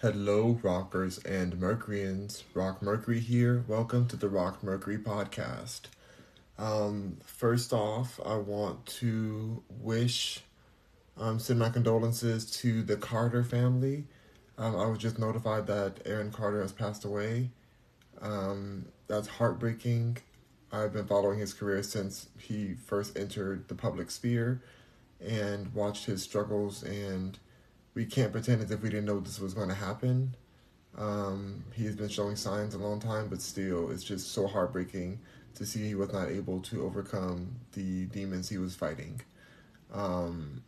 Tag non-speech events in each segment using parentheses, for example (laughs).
Hello, rockers and Mercuryans. Rock Mercury here. Welcome to the Rock Mercury podcast. Um, first off, I want to wish, um, send my condolences to the Carter family. Um, I was just notified that Aaron Carter has passed away. Um, that's heartbreaking. I've been following his career since he first entered the public sphere and watched his struggles and we can't pretend as if we didn't know this was going to happen. Um, he's been showing signs a long time, but still, it's just so heartbreaking to see he was not able to overcome the demons he was fighting. Um,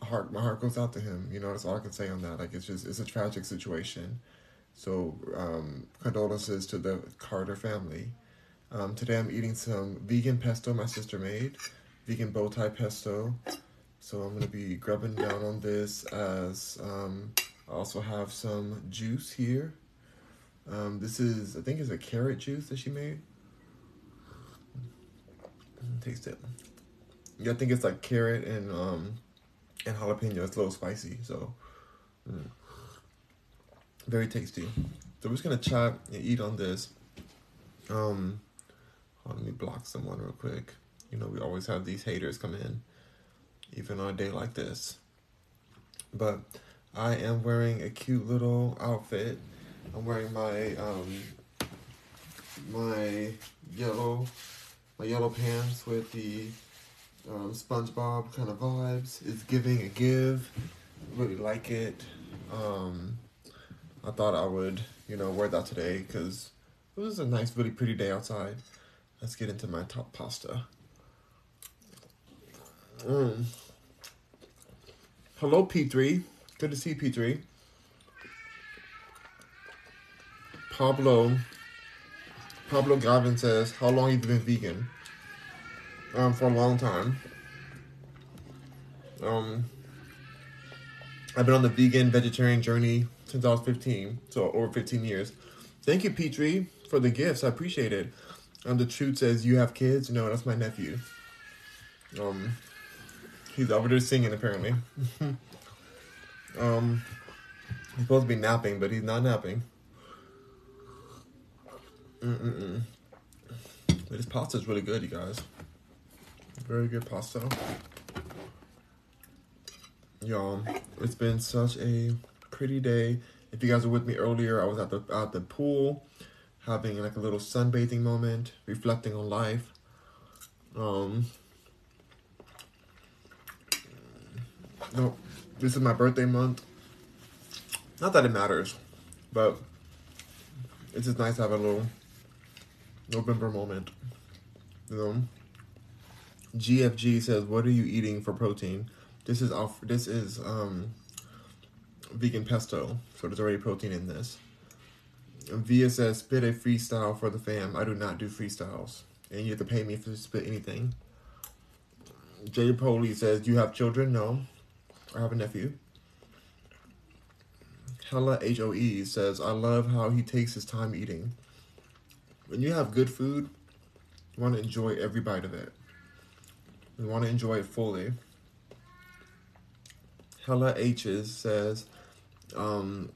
heart, my heart goes out to him. You know, that's all I can say on that. Like, it's just, it's a tragic situation. So, um, condolences to the Carter family. Um, today I'm eating some vegan pesto my sister made, vegan bow tie pesto. So I'm gonna be grubbing down on this as um, I also have some juice here. Um, this is I think it's a carrot juice that she made. Taste it. Yeah, I think it's like carrot and um, and jalapeno. It's a little spicy, so mm, very tasty. So we're just gonna chat and eat on this. Um, let me block someone real quick. You know we always have these haters come in even on a day like this. But I am wearing a cute little outfit. I'm wearing my um my yellow my yellow pants with the um, SpongeBob kind of vibes. It's giving a give. Really like it. Um, I thought I would, you know, wear that today because it was a nice, really pretty day outside. Let's get into my top pasta. Mm. Hello, P3. Good to see P3. Pablo. Pablo Gavin says, "How long have you been vegan?" Um, for a long time. Um, I've been on the vegan vegetarian journey since I was 15, so over 15 years. Thank you, P3, for the gifts. I appreciate it. Um, the truth says, "You have kids?" No, that's my nephew. Um, He's over there singing apparently. um, he's supposed to be napping, but he's not napping. Mm-mm-mm. But this pasta is really good, you guys. Very good pasta. Y'all, it's been such a pretty day. If you guys were with me earlier, I was at the at the pool, having like a little sunbathing moment, reflecting on life. Um, no, this is my birthday month. Not that it matters, but it's just nice to have a little November moment. You know. GFG says, "What are you eating for protein?" This is off. This is um, vegan pesto, so there's already protein in this. Via says, "Spit a freestyle for the fam." I do not do freestyles, and you have to pay me for to spit anything. J. Poli says, "Do you have children?" No. I have a nephew. Hella HOE says, I love how he takes his time eating. When you have good food, you want to enjoy every bite of it. You want to enjoy it fully. Hella H's says, um,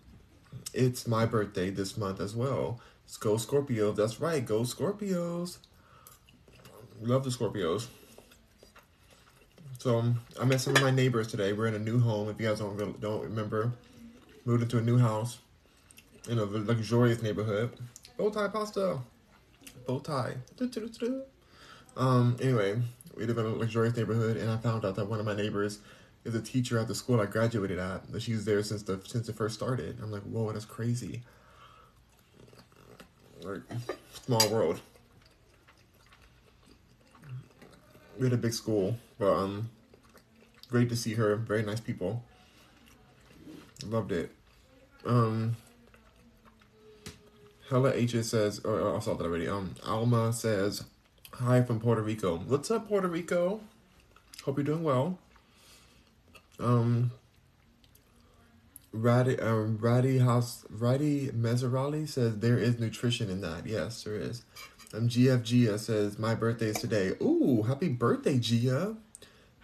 it's my birthday this month as well. Let's go Scorpio. That's right, go Scorpios. Love the Scorpios. So um, I met some of my neighbors today. We're in a new home. If you guys don't don't remember, moved into a new house in a luxurious neighborhood. Bow tie pasta, bow tie. Um. Anyway, we live in a luxurious neighborhood, and I found out that one of my neighbors is a teacher at the school I graduated at. She's there since the since it first started. I'm like, whoa, that's crazy. Like, small world. we had a big school, but um, great to see her. Very nice people. Loved it. Um, Hella H says, or I saw that already. Um, Alma says, "Hi from Puerto Rico. What's up, Puerto Rico? Hope you're doing well." Um, Ratty, um, Ratty House, Ratty Meserali says there is nutrition in that. Yes, there is. Um, GF Gia says, My birthday is today. Ooh, happy birthday, Gia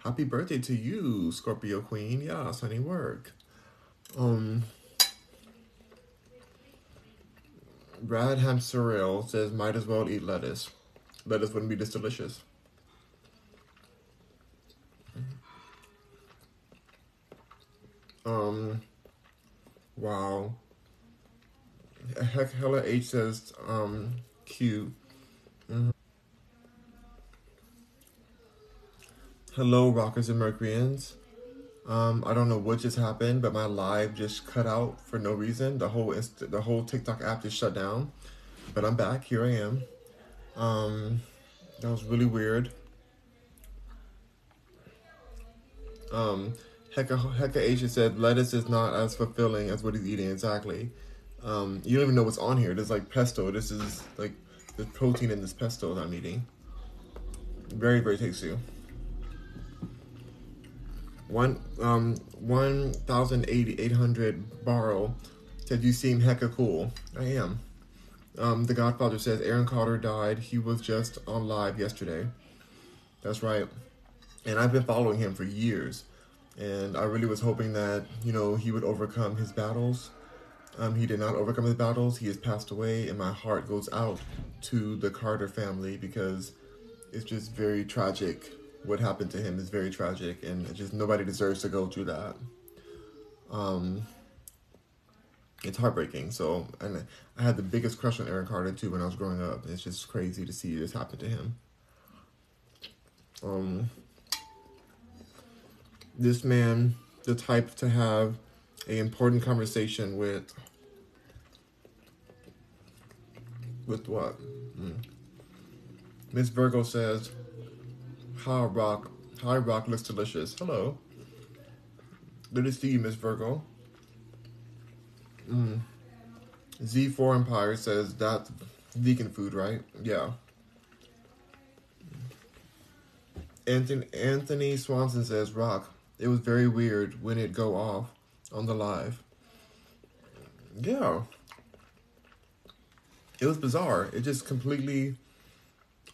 happy birthday to you, Scorpio Queen. Yeah, sunny work. Um, Brad Ham says, might as well eat lettuce. Lettuce wouldn't be this delicious. Um, wow. Heck, Hella H says, um, cute. Mm -hmm. Hello, Rockers and Mercuryans. Um, I don't know what just happened, but my live just cut out for no reason. The whole inst- the whole TikTok app just shut down. But I'm back. Here I am. Um, that was really weird. Um, Hecka Hecka Asia said lettuce is not as fulfilling as what he's eating. Exactly. Um, you don't even know what's on here. There's like pesto. This is like the protein in this pesto that I'm eating. Very very tasty. One um one thousand eighty eight hundred borrow said you seem hecka cool. I am. Um, the Godfather says Aaron Carter died. He was just on live yesterday. That's right. And I've been following him for years. And I really was hoping that, you know, he would overcome his battles. Um, he did not overcome his battles. He has passed away, and my heart goes out to the Carter family because it's just very tragic. What happened to him is very tragic, and just nobody deserves to go through that. Um, it's heartbreaking. So, and I had the biggest crush on Aaron Carter too when I was growing up. It's just crazy to see this happen to him. Um, this man, the type to have a important conversation with, with what? Mm. Miss Virgo says, "Hi Rock, hi Rock looks delicious. Hello, good to see you, Miss Virgo." Mm. Z4 Empire says that's vegan food, right? Yeah. Anthony, Anthony Swanson says, Rock, it was very weird when it go off on the live. Yeah. It was bizarre. It just completely,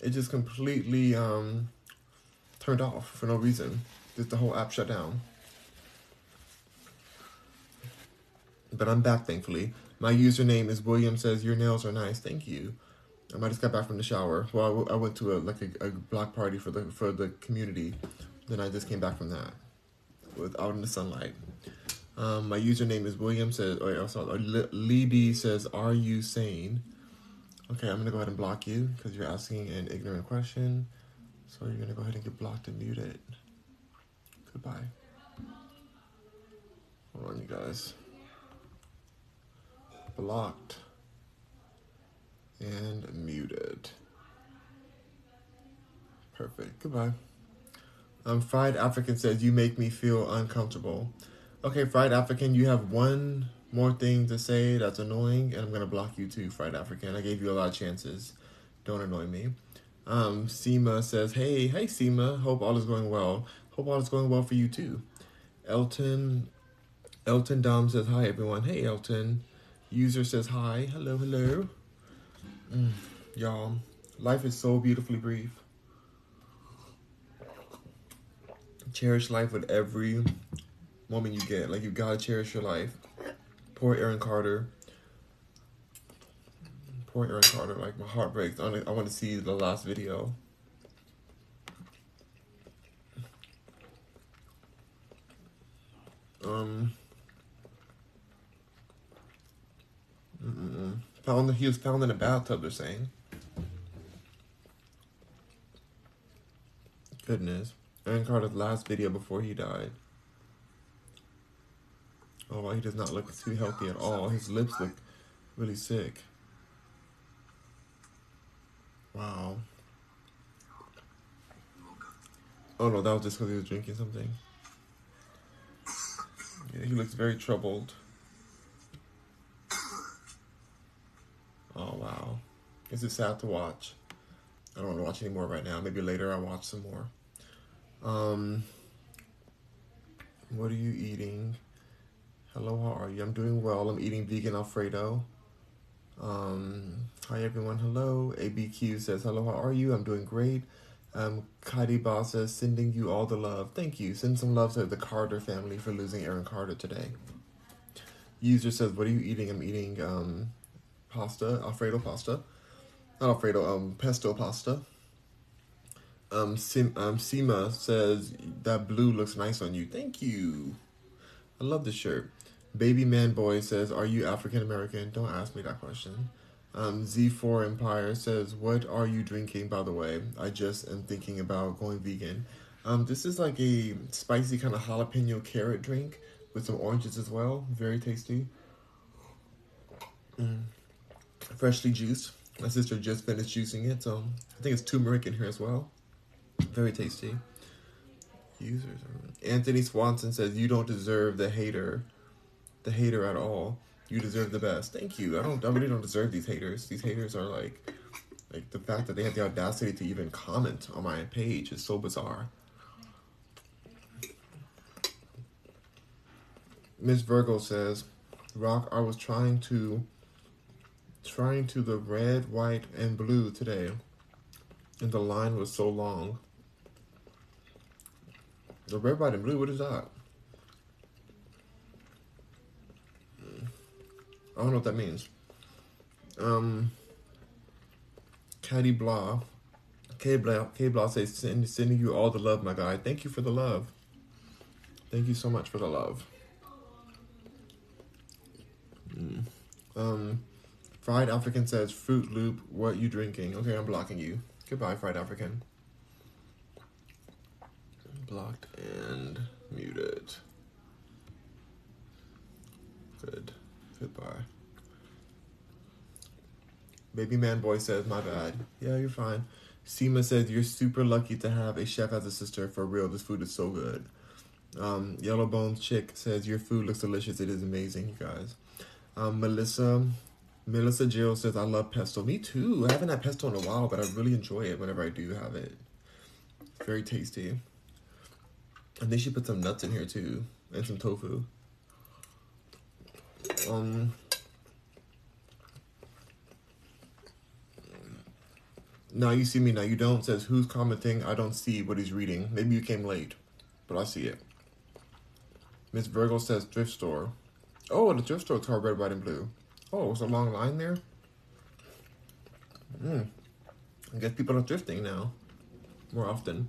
it just completely um, turned off for no reason. Just the whole app shut down. But I'm back, thankfully. My username is William says your nails are nice. Thank you. I just got back from the shower. Well, I, went to a like a, a block party for the for the community. Then I just came back from that, with out in the sunlight. Um, my username is William says. Oh, yeah, sorry. Lee D says, "Are you sane?" Okay, I'm gonna go ahead and block you because you're asking an ignorant question. So you're gonna go ahead and get blocked and muted. Goodbye. Hold on, you guys blocked and muted. Perfect. Goodbye. Um, Fried African says, You make me feel uncomfortable. Okay, Fried African, you have one more thing to say that's annoying, and I'm going to block you too, Fried African. I gave you a lot of chances. Don't annoy me. Um, Seema says, Hey, hey, Seema. Hope all is going well. Hope all is going well for you too. Elton, Elton Dom says, Hi, everyone. Hey, Elton. User says hi. Hello, hello. Mm, y'all, life is so beautifully brief. Cherish life with every moment you get. Like, you gotta cherish your life. Poor Aaron Carter. Poor Aaron Carter. Like, my heart breaks. I want to see the last video. Um, Mm-mm. Found he was found in a bathtub. They're saying. Goodness, Aaron Carter's last video before he died. Oh, well, he does not look too healthy at all. His lips look really sick. Wow. Oh no, that was just because he was drinking something. Yeah, he looks very troubled. Oh wow, this is sad to watch. I don't want to watch anymore right now. Maybe later I'll watch some more. Um, what are you eating? Hello, how are you? I'm doing well. I'm eating vegan Alfredo. Um, hi everyone. Hello. ABQ says hello. How are you? I'm doing great. Um, Kaidi Ba says sending you all the love. Thank you. Send some love to the Carter family for losing Aaron Carter today. User says, "What are you eating?" I'm eating um, pasta, Alfredo pasta. Not Alfredo, um, pesto pasta. Um, Sim, um, Sima says that blue looks nice on you. Thank you. I love this shirt. Baby Man Boy says, Are you African American? Don't ask me that question. Um, Z4 Empire says, What are you drinking, by the way? I just am thinking about going vegan. Um, this is like a spicy kind of jalapeno carrot drink with some oranges as well. Very tasty. Mm. Freshly juiced. My sister just finished juicing it, so I think it's turmeric in here as well. Very tasty. Users. Anthony Swanson says, You don't deserve the hater the hater at all. You deserve the best. Thank you. I don't. I really don't deserve these haters. These haters are like, like the fact that they have the audacity to even comment on my page is so bizarre. Miss Virgo says, "Rock, I was trying to, trying to the red, white, and blue today, and the line was so long. The red, white, and blue. What is that?" I don't know what that means. Um, Caddy Blah. K Blah, K says, Send, sending you all the love, my guy. Thank you for the love. Thank you so much for the love. Mm. Um, Fried African says, Fruit Loop, what you drinking? Okay, I'm blocking you. Goodbye, Fried African. Blocked and muted. Good. Goodbye. Baby man boy says, my bad. Yeah, you're fine. Seema says, you're super lucky to have a chef as a sister. For real, this food is so good. Um, Yellow Bones Chick says, your food looks delicious. It is amazing, you guys. Um, Melissa, Melissa Jill says, I love pesto. Me too. I haven't had pesto in a while, but I really enjoy it whenever I do have it. very tasty. And then she put some nuts in here too, and some tofu. Um, now you see me, now you don't. Says who's commenting? I don't see what he's reading. Maybe you came late, but I see it. Miss Virgo says thrift store. Oh, the thrift store is called red, white, and blue. Oh, it's a long line there. Hmm. I guess people are thrifting now more often.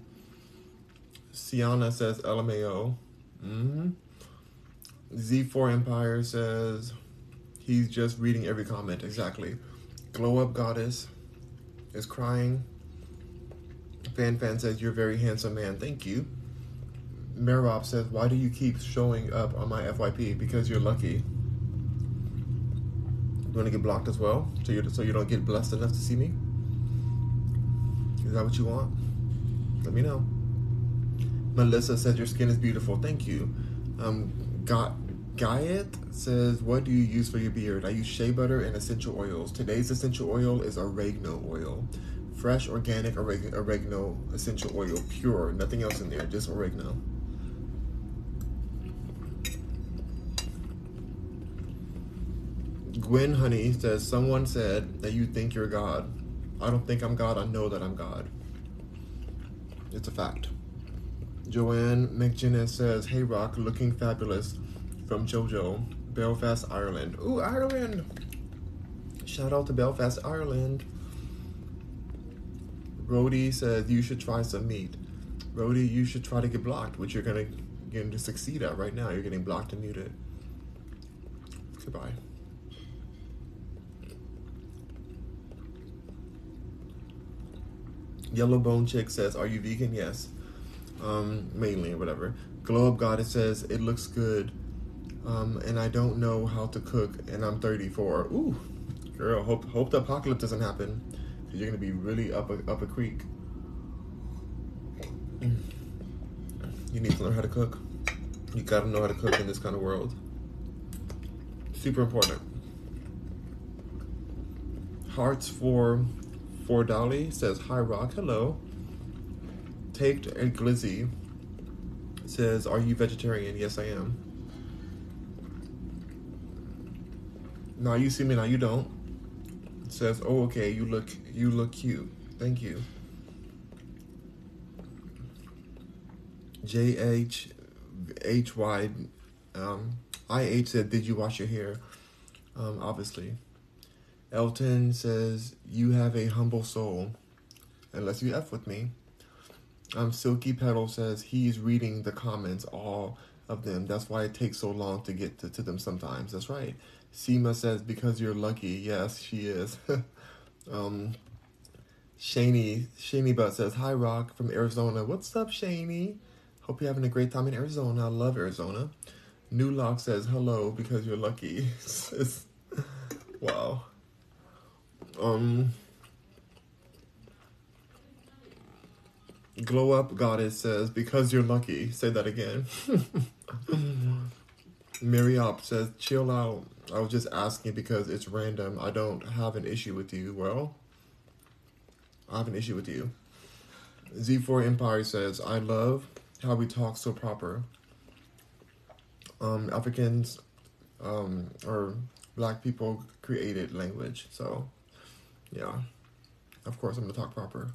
Sienna says LMAO. Mm-hmm. Z4 Empire says he's just reading every comment. Exactly. Glow Up Goddess is crying. Fan Fan says, You're a very handsome man. Thank you. Merop says, Why do you keep showing up on my FYP? Because you're lucky. You want to get blocked as well? So you, so you don't get blessed enough to see me? Is that what you want? Let me know. Melissa says, Your skin is beautiful. Thank you. Um, got Guyet says, What do you use for your beard? I use shea butter and essential oils. Today's essential oil is oregano oil. Fresh, organic oreg- oregano essential oil, pure, nothing else in there, just oregano. Gwen Honey says, Someone said that you think you're God. I don't think I'm God, I know that I'm God. It's a fact. Joanne McGinnis says, Hey Rock, looking fabulous from JoJo, Belfast, Ireland. Ooh, Ireland! Shout out to Belfast, Ireland. Rody says, You should try some meat. Rody, you should try to get blocked, which you're gonna, going to succeed at right now. You're getting blocked and muted. Goodbye. Yellow Bone Chick says, Are you vegan? Yes um, mainly or whatever. Glow Up Goddess says it looks good, um, and I don't know how to cook, and I'm 34. Ooh, girl, hope hope the apocalypse doesn't happen, because you're gonna be really up a, up a creek. You need to learn how to cook. You gotta know how to cook in this kind of world. Super important. Hearts for for Dolly says hi Rock. Hello. Taked and glizzy says, "Are you vegetarian?" Yes, I am. Now you see me. Now you don't. It says, "Oh, okay. You look. You look cute. Thank you." J H H Y um, I H said, "Did you wash your hair?" Um, obviously. Elton says, You have a humble soul, unless you F with me. Um, Silky Petal says, He's reading the comments, all of them. That's why it takes so long to get to, to them sometimes. That's right. Seema says, Because you're lucky. Yes, she is. (laughs) um, Shaney, Shaney Butt says, Hi, Rock from Arizona. What's up, Shaney? Hope you're having a great time in Arizona. I love Arizona. New Lock says, Hello, because you're lucky. (laughs) wow. Um, Glow Up Goddess says, because you're lucky. Say that again. (laughs) Mary Op says, chill out. I was just asking because it's random. I don't have an issue with you. Well, I have an issue with you. Z4 Empire says, I love how we talk so proper. Um, Africans um, or black people created language. So yeah. Of course, I'm going to talk proper.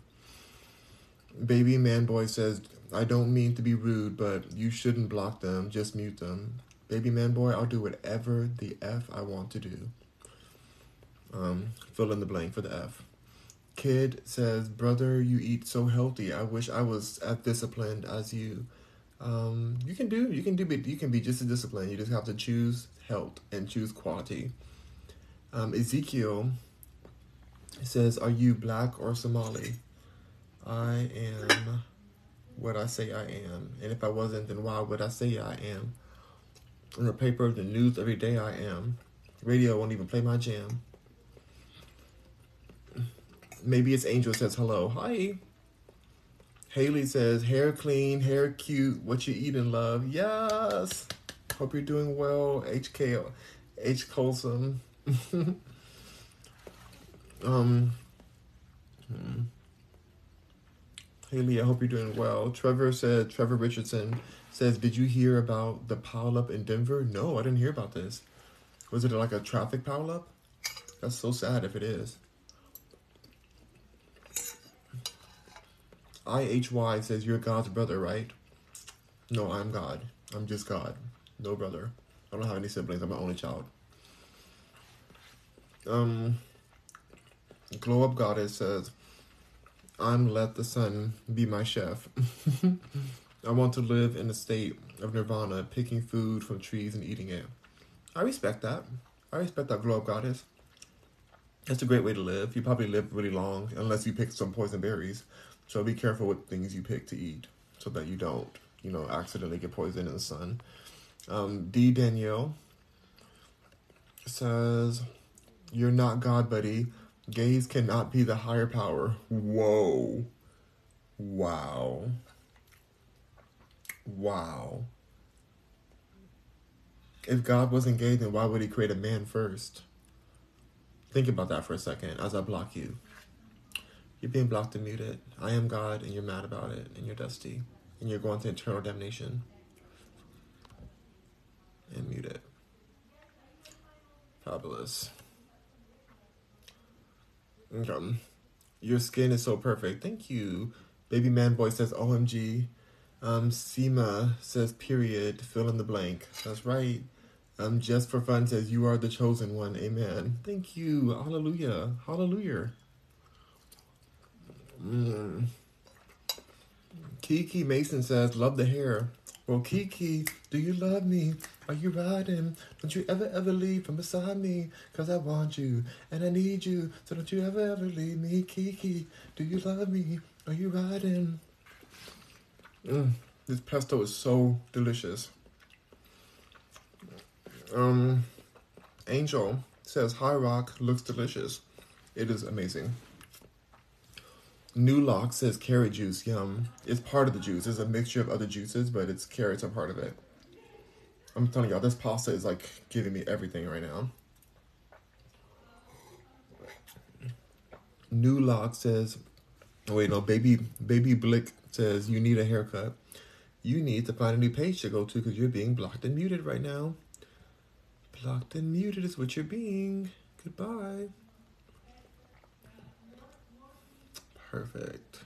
Baby Man Boy says, I don't mean to be rude, but you shouldn't block them. Just mute them. Baby Man Boy, I'll do whatever the F I want to do. Um, fill in the blank for the F. Kid says, Brother, you eat so healthy. I wish I was as disciplined as you. Um, you can do, you can do, you can be just as disciplined. You just have to choose health and choose quality. Um, Ezekiel says, Are you black or Somali? I am what I say I am. And if I wasn't, then why would I say I am? In the paper, the news, every day I am. Radio won't even play my jam. Maybe it's Angel says hello. Hi. Haley says, hair clean, hair cute, what you eating, love? Yes. Hope you're doing well. HK, H. Colson. (laughs) Um, hmm. Haley, I hope you're doing well. Trevor said, Trevor Richardson says, Did you hear about the pileup in Denver? No, I didn't hear about this. Was it like a traffic pileup? That's so sad if it is. IHY says, You're God's brother, right? No, I'm God. I'm just God. No brother. I don't have any siblings. I'm my only child. Um, Glow Up Goddess says, I'm let the sun be my chef. (laughs) I want to live in a state of nirvana, picking food from trees and eating it. I respect that. I respect that Glow Up Goddess. It's a great way to live. You probably live really long unless you pick some poison berries. So be careful with things you pick to eat so that you don't, you know, accidentally get poisoned in the sun. Um, D. Danielle says, You're not God, buddy. Gays cannot be the higher power. Whoa. Wow. Wow. If God wasn't gay, then why would he create a man first? Think about that for a second as I block you. You're being blocked and muted. I am God, and you're mad about it, and you're dusty, and you're going to eternal damnation. And mute it. Fabulous. Okay. Your skin is so perfect. Thank you. Baby Man Boy says OMG. Um, Seema says period. Fill in the blank. That's right. Um, just for fun says you are the chosen one. Amen. Thank you. Hallelujah. Hallelujah. Mm. Kiki Mason says love the hair. Well, Kiki, do you love me? Are you riding? Don't you ever, ever leave from beside me? Cause I want you and I need you. So don't you ever, ever leave me. Kiki, do you love me? Are you riding? Mm, this pesto is so delicious. Um, Angel says, High Rock looks delicious. It is amazing. New Lock says carrot juice, yum. It's part of the juice. It's a mixture of other juices, but it's carrots are part of it. I'm telling y'all, this pasta is like giving me everything right now. New Lock says, wait, no, baby, baby Blick says you need a haircut. You need to find a new page to go to because you're being blocked and muted right now. Blocked and muted is what you're being. Goodbye. Perfect.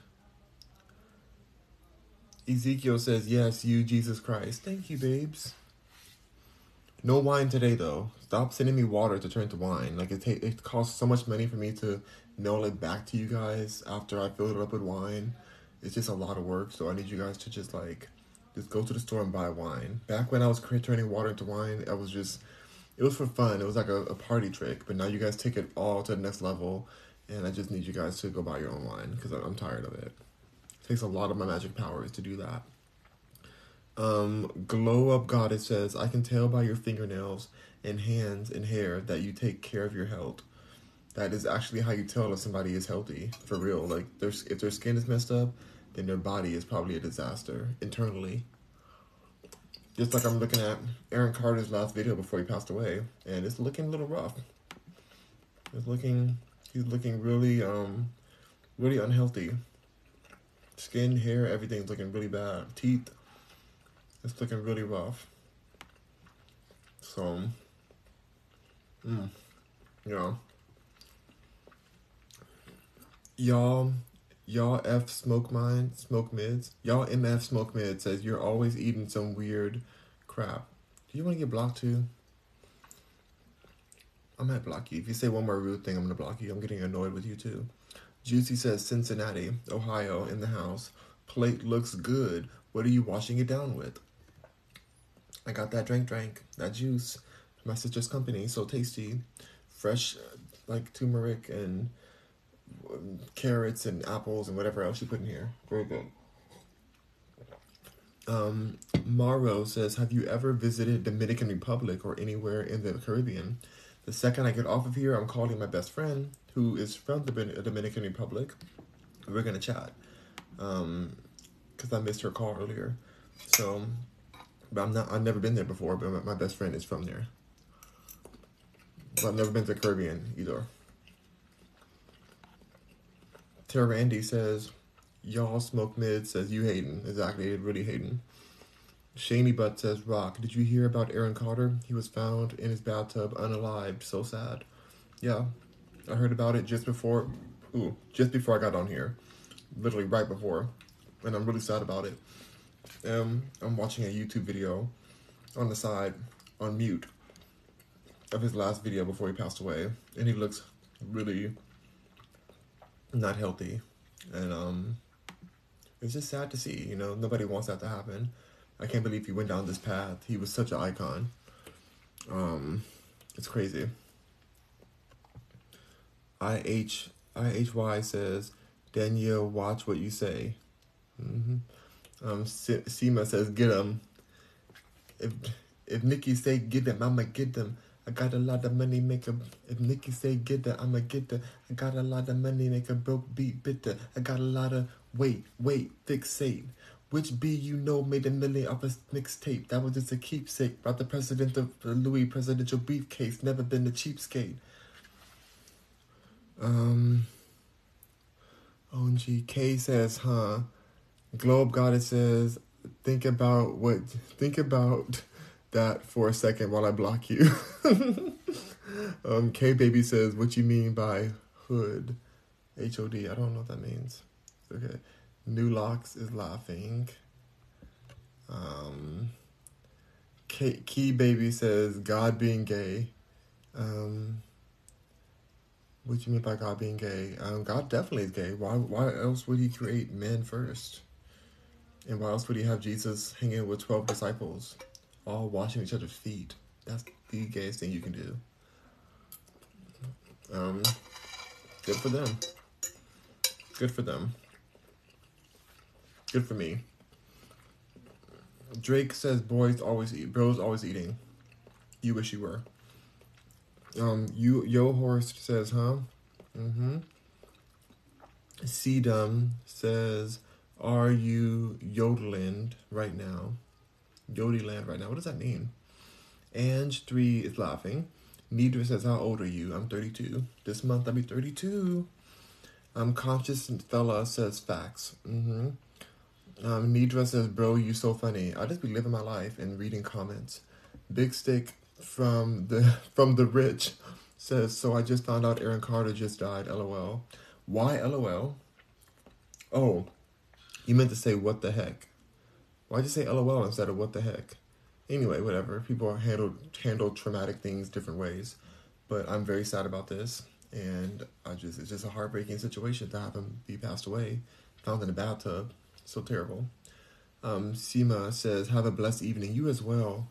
Ezekiel says, Yes, you, Jesus Christ. Thank you, babes. No wine today though. Stop sending me water to turn to wine. Like it ta- it costs so much money for me to mail it back to you guys after I filled it up with wine. It's just a lot of work, so I need you guys to just like just go to the store and buy wine. Back when I was turning water into wine, I was just it was for fun. It was like a, a party trick. But now you guys take it all to the next level, and I just need you guys to go buy your own wine because I'm tired of it. It takes a lot of my magic powers to do that. Um, glow up goddess says, I can tell by your fingernails and hands and hair that you take care of your health. That is actually how you tell if somebody is healthy for real. Like, if their skin is messed up, then their body is probably a disaster internally. Just like I'm looking at Aaron Carter's last video before he passed away, and it's looking a little rough. It's looking, he's looking really, um, really unhealthy. Skin, hair, everything's looking really bad. Teeth, it's looking really rough. So, mm, yeah. Y'all, y'all F smoke mine, smoke mids. Y'all MF smoke mid says you're always eating some weird crap. Do you want to get blocked too? I might block you. If you say one more rude thing, I'm gonna block you. I'm getting annoyed with you too. Juicy says Cincinnati, Ohio, in the house. Plate looks good. What are you washing it down with? I got that drink, drink, that juice. My sister's company, so tasty. Fresh, uh, like turmeric and carrots and apples and whatever else you put in here. Very good. Um, Maro says, Have you ever visited Dominican Republic or anywhere in the Caribbean? The second I get off of here, I'm calling my best friend who is from the Dominican Republic. We're gonna chat. Um, because I missed her call earlier. So, but I'm not. I've never been there before. But my best friend is from there. But I've never been to the Caribbean either. Tara Randy says, "Y'all smoke mid." Says you hating exactly. Really hating. Shamey Butt says, Rock, did you hear about Aaron Carter? He was found in his bathtub unalived. So sad. Yeah, I heard about it just before, ooh, just before I got on here. Literally right before. And I'm really sad about it. Um, I'm watching a YouTube video on the side, on mute, of his last video before he passed away. And he looks really not healthy. And, um, it's just sad to see, you know, nobody wants that to happen. I can't believe he went down this path. He was such an icon. Um, it's crazy. IH IHY says, Danielle, watch what you say. Mm-hmm. Um, Sema says, get him. If if Nicki say get them, I'ma get them. I got a lot of money, make a. If Nicki say get them, I'ma get them. I got a lot of money, make a broke beat bitter. I got a lot of wait, wait, fixate. Which B you know made a million off a mixtape? That was just a keepsake. About the president of Louis presidential briefcase. Never been a cheapskate. Um. OMG. says, huh? Globe Goddess says, think about what. Think about that for a second while I block you. (laughs) um, K Baby says, what you mean by hood? H O D. I don't know what that means. Okay. New Locks is laughing. Um, Key, Key Baby says God being gay. Um, what do you mean by God being gay? Um, God definitely is gay. Why? Why else would He create men first? And why else would He have Jesus hanging with twelve disciples, all washing each other's feet? That's the gayest thing you can do. Um, good for them. Good for them. Good for me. Drake says boys always eat, bros always eating. You wish you were. Um, you Yo Horst says, huh? Mm-hmm. Cdum says, are you yodeling right now? Yodeland right now. What does that mean? Ange three is laughing. Nidra says, how old are you? I'm 32. This month I'll be 32. I'm conscious fella says facts. Mm-hmm. Um, Nidra says, "Bro, you so funny." I just be living my life and reading comments. Big Stick from the (laughs) from the rich says, "So I just found out Aaron Carter just died." LOL. Why LOL? Oh, you meant to say what the heck? Why'd you say LOL instead of what the heck? Anyway, whatever. People handle handle traumatic things different ways, but I'm very sad about this, and I just it's just a heartbreaking situation to have him be passed away, found in a bathtub. So terrible. Um, Sima says, "Have a blessed evening. You as well."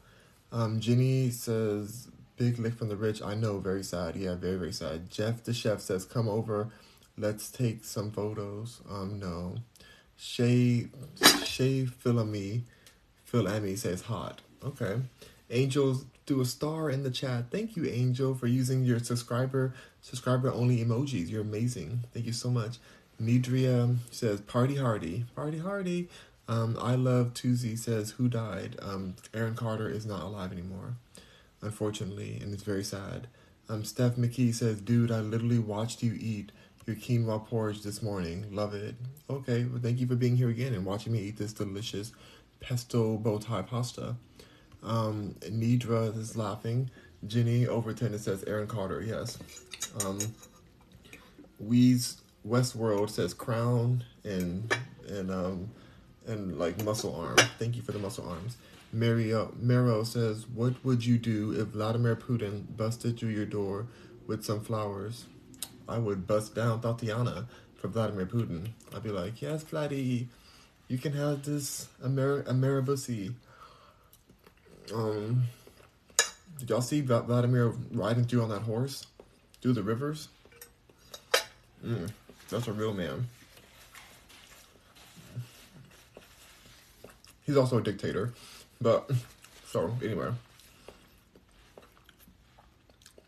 Um, Jenny says, "Big lick from the rich." I know, very sad. Yeah, very very sad. Jeff the chef says, "Come over, let's take some photos." Um, no. Shay Shay Philamy Philamy says hot. Okay. Angels do a star in the chat. Thank you, Angel, for using your subscriber subscriber only emojis. You're amazing. Thank you so much. Nidria says party hardy. Party hardy. Um, I love Tuesday says who died. Um, Aaron Carter is not alive anymore, unfortunately, and it's very sad. Um, Steph McKee says, dude, I literally watched you eat your quinoa porridge this morning. Love it. Okay, well, thank you for being here again and watching me eat this delicious pesto bow tie pasta. Um, Nidra is laughing. Jenny over Overton it says Aaron Carter. Yes. Um, Weez Westworld says crown and and um and like muscle arm. Thank you for the muscle arms. Mario Mero says, "What would you do if Vladimir Putin busted through your door with some flowers?" I would bust down Thotiana for Vladimir Putin. I'd be like, "Yes, Vladdy, you can have this Amer Ameribussy." Um, did y'all see Vladimir riding through on that horse through the rivers? Mm, that's a real man. He's also a dictator, but so anyway.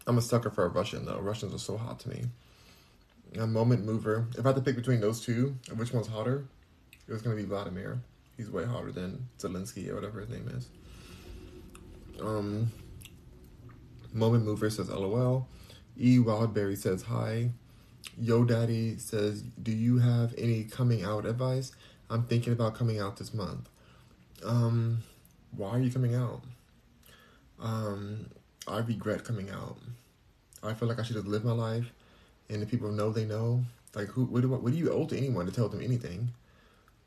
I'm a sucker for a Russian though. Russians are so hot to me. A moment mover. If I had to pick between those two, which one's hotter? It was gonna be Vladimir. He's way hotter than Zelensky or whatever his name is. Um, Moment Mover says LOL. E Wildberry says hi. Yo Daddy says, Do you have any coming out advice? I'm thinking about coming out this month. Um, why are you coming out? Um, I regret coming out. I feel like I should have lived my life, and if people know, they know. Like, who? What do, what do you owe to anyone to tell them anything?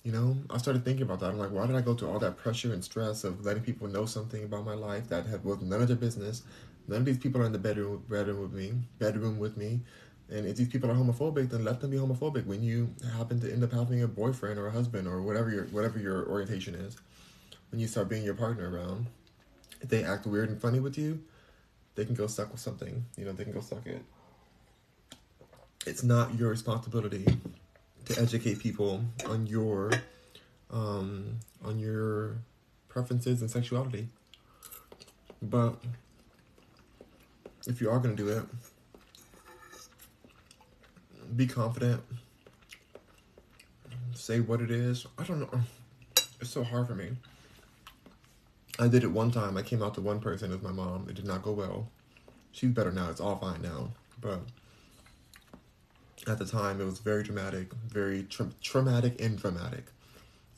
You know, I started thinking about that. I'm like, why did I go through all that pressure and stress of letting people know something about my life that had was none of their business? None of these people are in the bedroom bedroom with me, bedroom with me. And if these people are homophobic, then let them be homophobic. When you happen to end up having a boyfriend or a husband or whatever your whatever your orientation is, when you start being your partner around, if they act weird and funny with you, they can go suck with something. You know, they can go suck it. It's not your responsibility to educate people on your um, on your preferences and sexuality. But if you are to do it, be confident. Say what it is. I don't know. It's so hard for me. I did it one time. I came out to one person as my mom. It did not go well. She's better now. It's all fine now. But at the time, it was very dramatic, very tra- traumatic and dramatic.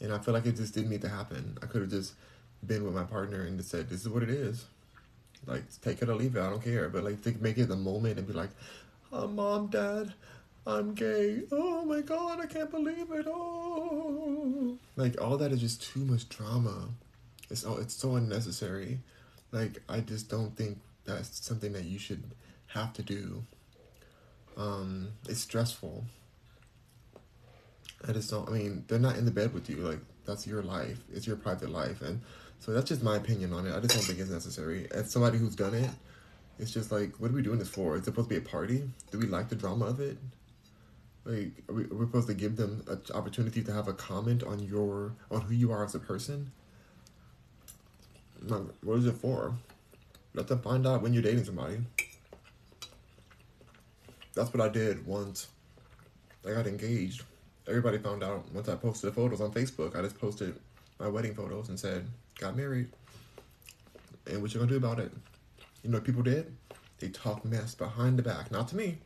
And I feel like it just didn't need to happen. I could have just been with my partner and just said, "This is what it is. Like, take it or leave it. I don't care." But like, think, make it the moment and be like, oh, "Mom, Dad, I'm gay. Oh my God, I can't believe it. Oh, like all that is just too much drama. It's all it's so unnecessary. Like, I just don't think that's something that you should have to do." um, it's stressful. I just don't. I mean, they're not in the bed with you. Like that's your life. It's your private life, and so that's just my opinion on it. I just don't think it's necessary. As somebody who's done it, it's just like, what are we doing this for? Is it supposed to be a party? Do we like the drama of it? Like, are we, are we supposed to give them an opportunity to have a comment on your on who you are as a person? What is it for? Let them find out when you're dating somebody that's what I did once I got engaged. Everybody found out once I posted the photos on Facebook. I just posted my wedding photos and said, got married. And what you gonna do about it? You know what people did? They talked mess behind the back, not to me.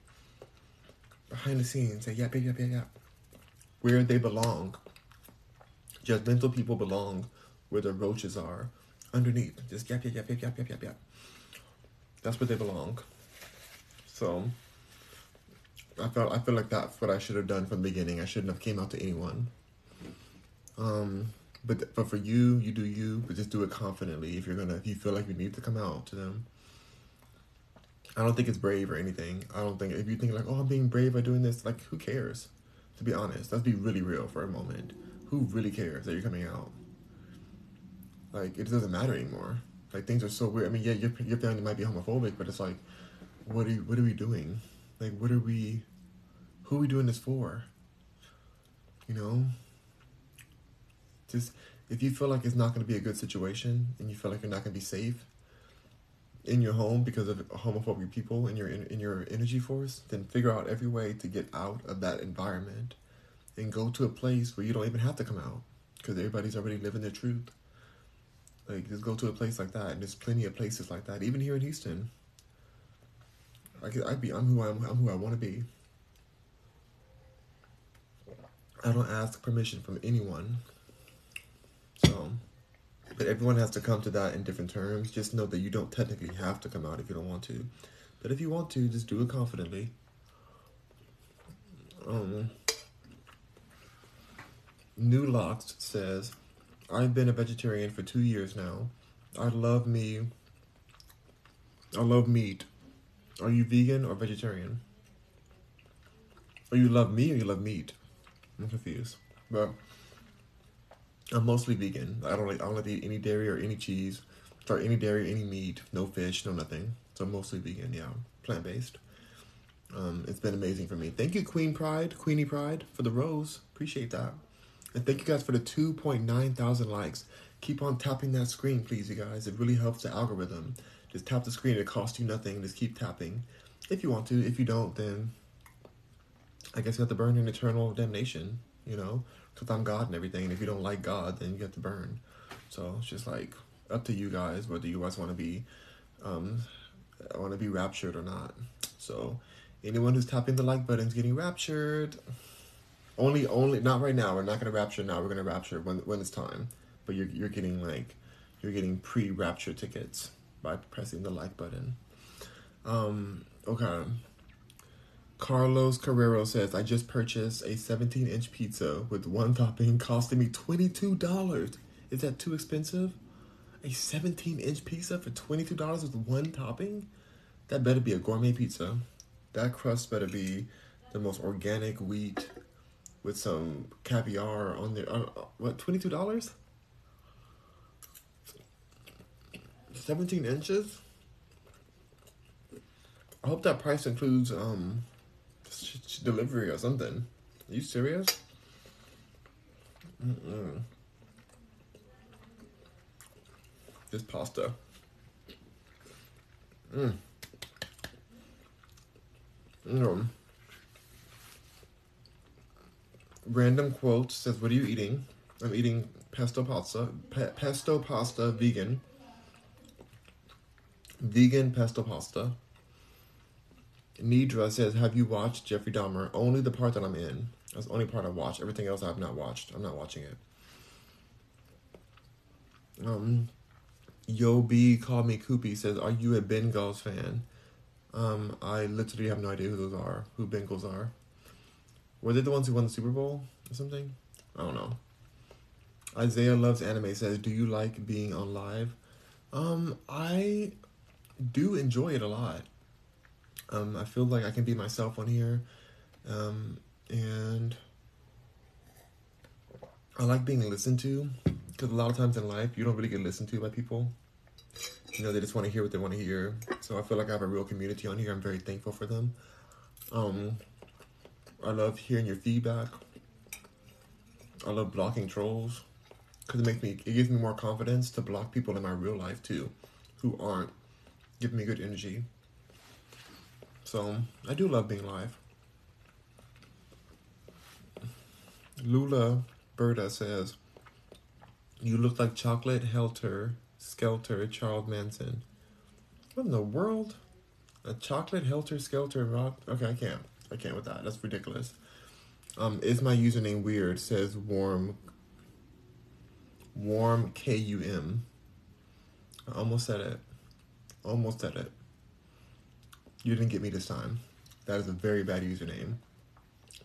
Behind the scenes, say, yep, yep, yep, yep, yep. Where they belong. Judgmental people belong where the roaches are. Underneath. Just yep, yep, yep, yep, yep, yep, yep, yep. That's where they belong. So I felt I feel like that's what I should have done from the beginning. I shouldn't have came out to anyone. Um, But but for you, you do you, but just do it confidently. If you're gonna, if you feel like you need to come out to them, I don't think it's brave or anything. I don't think if you think like, oh, I'm being brave by doing this, like who cares? To be honest, let's be really real for a moment. Who really cares that you're coming out? Like it doesn't matter anymore. Like things are so weird. I mean, yeah, your your family might be homophobic, but it's like, what are you, what are we doing? Like, what are we? Who are we doing this for? You know. Just if you feel like it's not going to be a good situation and you feel like you're not going to be safe in your home because of homophobic people in your in, in your energy force, then figure out every way to get out of that environment and go to a place where you don't even have to come out because everybody's already living their truth. Like just go to a place like that, and there's plenty of places like that, even here in Houston. I could, I'd be I'm who I'm, I'm who I want to be. I don't ask permission from anyone. So, but everyone has to come to that in different terms. Just know that you don't technically have to come out if you don't want to. But if you want to, just do it confidently. Um, New Locks says, I've been a vegetarian for two years now. I love me. I love meat. Are you vegan or vegetarian? Or you love me or you love meat? I'm confused. But I'm mostly vegan. I don't like I don't like to eat any dairy or any cheese, or any dairy, any meat, no fish, no nothing. So I'm mostly vegan. Yeah, plant based. Um, it's been amazing for me. Thank you, Queen Pride, Queenie Pride, for the rose. Appreciate that. And thank you guys for the 2.9 thousand likes. Keep on tapping that screen, please, you guys. It really helps the algorithm. Just tap the screen. It costs you nothing. Just keep tapping. If you want to. If you don't, then I guess you have to burn in eternal damnation, you know? Because I'm God and everything. And if you don't like God, then you have to burn. So it's just like up to you guys whether you guys want to be um, want to be raptured or not. So anyone who's tapping the like button is getting raptured. Only, only not right now. We're not gonna rapture now. We're gonna rapture when when it's time. But you're you're getting like you're getting pre-rapture tickets by pressing the like button. Um, okay. Carlos Carrero says, I just purchased a 17 inch pizza with one topping costing me $22. Is that too expensive? A 17 inch pizza for $22 with one topping? That better be a gourmet pizza. That crust better be the most organic wheat with some caviar on there. Uh, what, $22? 17 inches? I hope that price includes um delivery or something. Are you serious? Mm-mm. This pasta. Mm. Mm. Random quote says, "What are you eating?" I'm eating pesto pasta. Pe- pesto pasta, vegan. Vegan pesto pasta. Nidra says, "Have you watched Jeffrey Dahmer? Only the part that I'm in. That's the only part I watched. Everything else I have not watched. I'm not watching it." Um, Yo B called me Koopy says, "Are you a Bengals fan?" Um, I literally have no idea who those are. Who Bengals are? Were they the ones who won the Super Bowl or something? I don't know. Isaiah loves anime says, "Do you like being on live?" Um, I do enjoy it a lot. Um, I feel like I can be myself on here, um, and I like being listened to because a lot of times in life you don't really get listened to by people. You know, they just want to hear what they want to hear. So I feel like I have a real community on here. I'm very thankful for them. Um, I love hearing your feedback. I love blocking trolls because it makes me it gives me more confidence to block people in my real life too, who aren't giving me good energy. So I do love being live. Lula Berta says, "You look like chocolate helter skelter Charles Manson." What in the world? A chocolate helter skelter rock? Okay, I can't. I can't with that. That's ridiculous. Um, is my username weird? Says warm. Warm K U M. I almost said it. Almost said it. You didn't get me this time. That is a very bad username.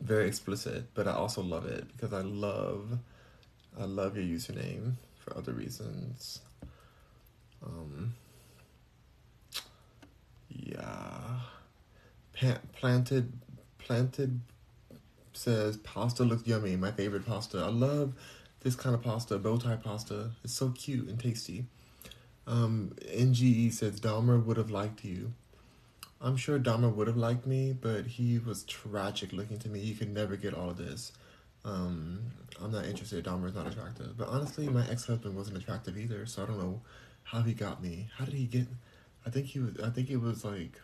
Very explicit, but I also love it because I love I love your username for other reasons. Um, yeah. Pa- planted, planted says pasta looks yummy. My favorite pasta. I love this kind of pasta, bow tie pasta. It's so cute and tasty. Um, NGE says Dahmer would have liked you. I'm sure Dahmer would have liked me, but he was tragic looking to me. He could never get all of this. Um, I'm not interested. Dahmer is not attractive. But honestly, my ex husband wasn't attractive either, so I don't know how he got me. How did he get? I think he was. I think it was like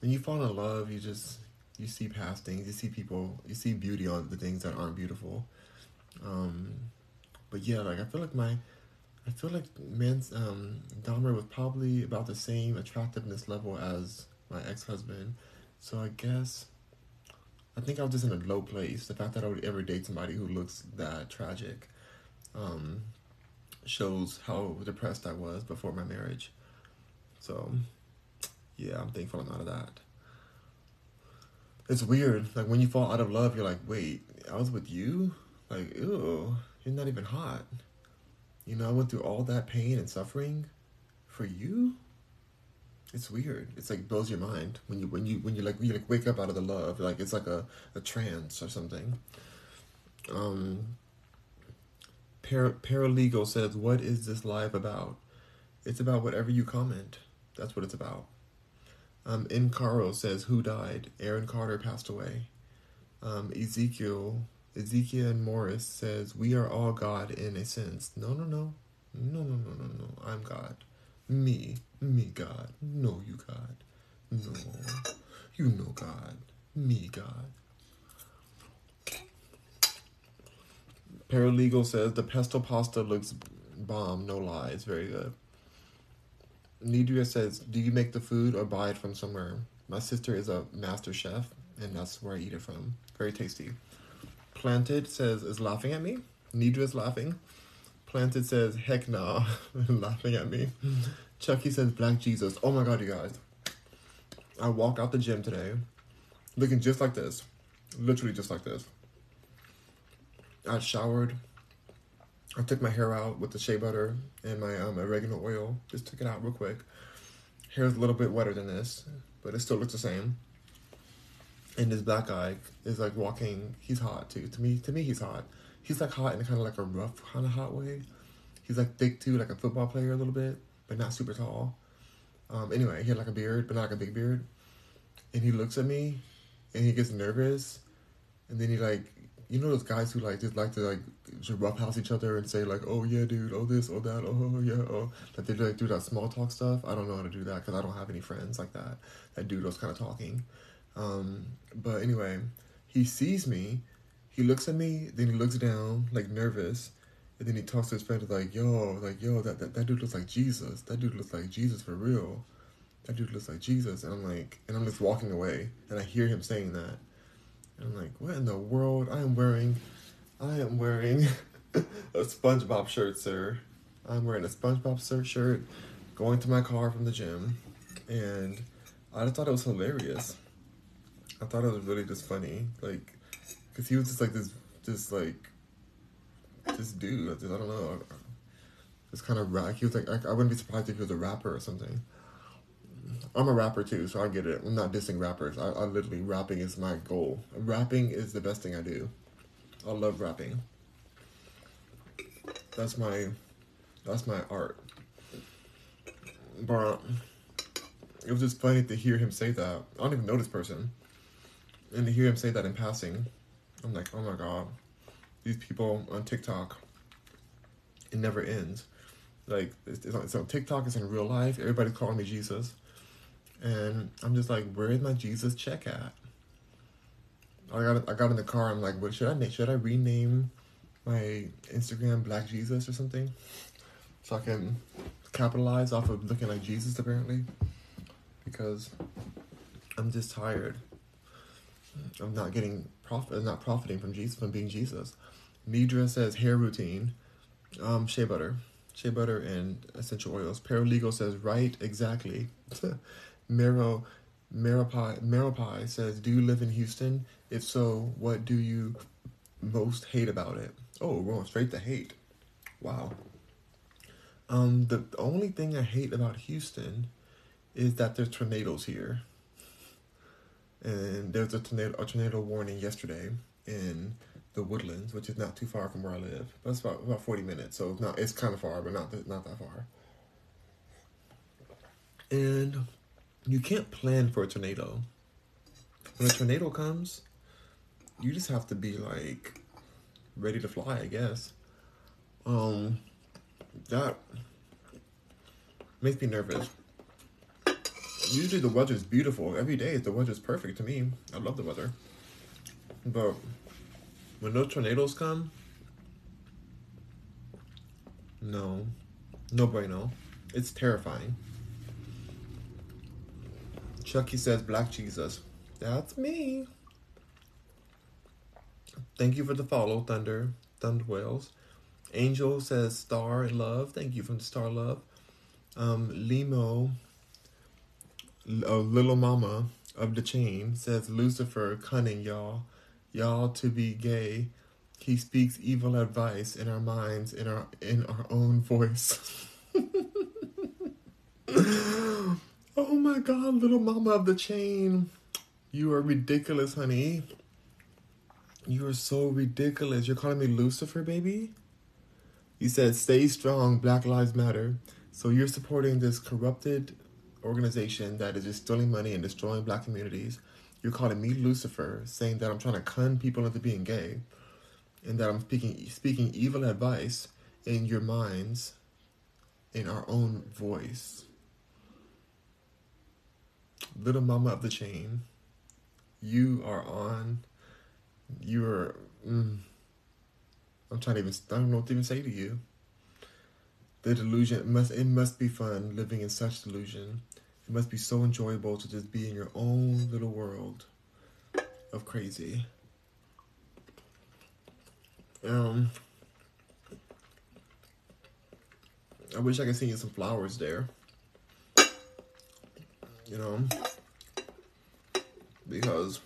when you fall in love, you just you see past things. You see people. You see beauty on the things that aren't beautiful. Um, but yeah, like I feel like my, I feel like man's um Dahmer was probably about the same attractiveness level as my ex husband. So I guess I think I was just in a low place. The fact that I would ever date somebody who looks that tragic um, shows how depressed I was before my marriage. So, yeah, I'm thankful I'm out of that. It's weird. Like when you fall out of love, you're like, wait, I was with you? Like, ew, you're not even hot. You know, I went through all that pain and suffering for you? it's weird. It's like blows your mind when you when you when you like you like wake up out of the love. Like it's like a, a trance or something. Um Par- paralegal says, What is this live about? It's about whatever you comment. That's what it's about. Um, Incaro says, Who died? Aaron Carter passed away. Um, Ezekiel, Ezekiel Morris says, We are all God in a sense. No, no, no. No, no, no, no, no. I'm God. Me, me, God. No, you, God. No, you know God. Me, God. Paralegal says the pesto pasta looks bomb. No lie, it's very good. Nidria says, "Do you make the food or buy it from somewhere?" My sister is a master chef, and that's where I eat it from. Very tasty. Planted says, "Is laughing at me." Nidra's laughing. Planted says, heck nah, (laughs) laughing at me. Chucky says, Black Jesus. Oh my god, you guys. I walk out the gym today looking just like this. Literally just like this. I showered. I took my hair out with the shea butter and my um, oregano oil. Just took it out real quick. Hair's a little bit wetter than this, but it still looks the same. And this black guy is like walking. He's hot too. To me, to me, he's hot he's like hot in kind of like a rough kind of hot way. He's like thick too, like a football player a little bit, but not super tall. Um, anyway, he had like a beard, but not like a big beard. And he looks at me, and he gets nervous, and then he like, you know those guys who like just like to like just roughhouse each other and say like, oh yeah, dude, oh this, oh that, oh (laughs) yeah, oh, that they like do that small talk stuff. I don't know how to do that because I don't have any friends like that that do those kind of talking. Um, but anyway, he sees me he looks at me, then he looks down, like nervous, and then he talks to his friend like, yo, like, yo, that, that, that dude looks like Jesus. That dude looks like Jesus for real. That dude looks like Jesus. And I'm like, and I'm just walking away, and I hear him saying that. And I'm like, what in the world? I am wearing, I am wearing (laughs) a SpongeBob shirt, sir. I'm wearing a SpongeBob shirt, going to my car from the gym, and I just thought it was hilarious. I thought it was really just funny. Like, because he was just like this, just like this dude. I don't know. Just kind of rap. He was like, I, I wouldn't be surprised if he was a rapper or something. I'm a rapper too, so I get it. I'm not dissing rappers. I, I literally rapping is my goal. Rapping is the best thing I do. I love rapping. That's my that's my art. But it was just funny to hear him say that. I don't even know this person. And to hear him say that in passing. I'm like, oh my god, these people on TikTok, it never ends. Like, it's, it's, on, it's on TikTok, it's in real life. Everybody's calling me Jesus. And I'm just like, where is my Jesus check at? I got I got in the car. I'm like, what should I should I rename my Instagram Black Jesus or something, so I can capitalize off of looking like Jesus apparently, because I'm just tired. I'm not getting profit, not profiting from Jesus, from being Jesus. Nidra says hair routine, um, shea butter, shea butter and essential oils. Paralegal says right, exactly. (laughs) Mero, Meropai, Meropai says, do you live in Houston? If so, what do you most hate about it? Oh, we're going straight to hate. Wow. Um, the, only thing I hate about Houston is that there's tornadoes here. And there's a tornado a tornado warning yesterday in the woodlands, which is not too far from where I live. It's about about forty minutes, so it's not it's kind of far, but not not that far. And you can't plan for a tornado. When a tornado comes, you just have to be like ready to fly, I guess. Um, that makes me nervous. Usually the weather's beautiful. Every day the weather's perfect to me. I love the weather. But when those tornadoes come, no. No bueno. It's terrifying. Chucky says Black Jesus. That's me. Thank you for the follow, Thunder. Thunder Whales. Angel says Star and Love. Thank you from the Star Love. Um, Limo, uh, Little Mama of the Chain says Lucifer, cunning y'all. Y'all to be gay. He speaks evil advice in our minds, in our in our own voice. (laughs) (laughs) oh my god, little mama of the chain. You are ridiculous, honey. You are so ridiculous. You're calling me Lucifer, baby? You said, stay strong, Black Lives Matter. So you're supporting this corrupted organization that is just stealing money and destroying black communities. You're calling me Lucifer, saying that I'm trying to con people into being gay, and that I'm speaking speaking evil advice in your minds, in our own voice. Little mama of the chain, you are on. You're. Mm, I'm trying to even. I don't know what to even say to you. The delusion it must. It must be fun living in such delusion. It must be so enjoyable to just be in your own little world of crazy. Um. I wish I could send you some flowers there. You know, because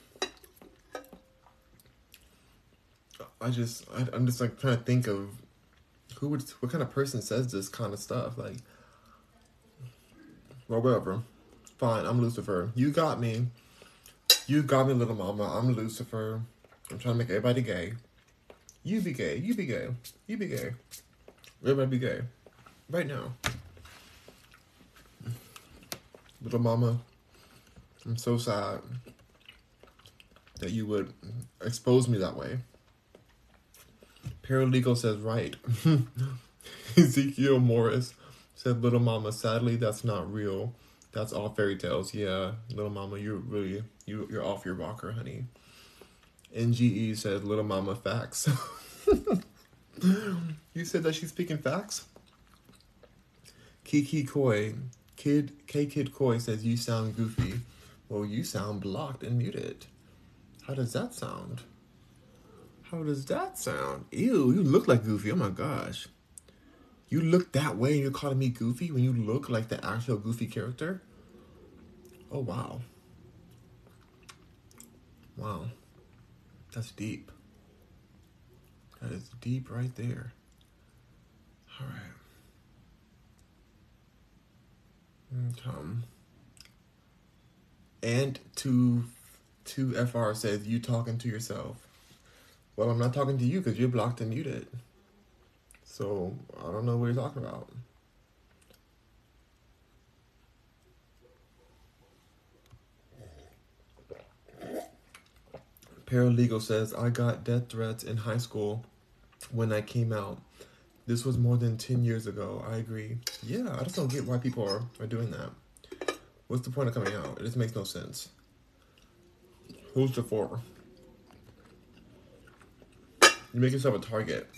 I just I, I'm just like trying to think of who would what kind of person says this kind of stuff like. Well, whatever. Fine, I'm Lucifer. You got me. You got me, little mama. I'm Lucifer. I'm trying to make everybody gay. You be gay. You be gay. You be gay. Everybody be gay. Right now. Little mama, I'm so sad that you would expose me that way. Paralegal says right. (laughs) Ezekiel Morris said, Little Mama, sadly, that's not real. That's all fairy tales. Yeah, Little Mama, you're really, you, you're off your rocker, honey. NGE said, Little Mama, facts. (laughs) you said that she's speaking facts? Kiki Koi, Kid K Kid Koi says, You sound goofy. Well, you sound blocked and muted. How does that sound? How does that sound? Ew, you look like Goofy. Oh my gosh. You look that way and you're calling me Goofy when you look like the actual Goofy character? Oh, wow. Wow. That's deep. That is deep right there. All right. Um, and to to FR says you talking to yourself. Well, I'm not talking to you because you're blocked and muted. So I don't know what you're talking about. Paralegal says I got death threats in high school when I came out. This was more than 10 years ago. I agree. Yeah, I just don't get why people are, are doing that. What's the point of coming out? It just makes no sense. Who's the for? You make yourself a target.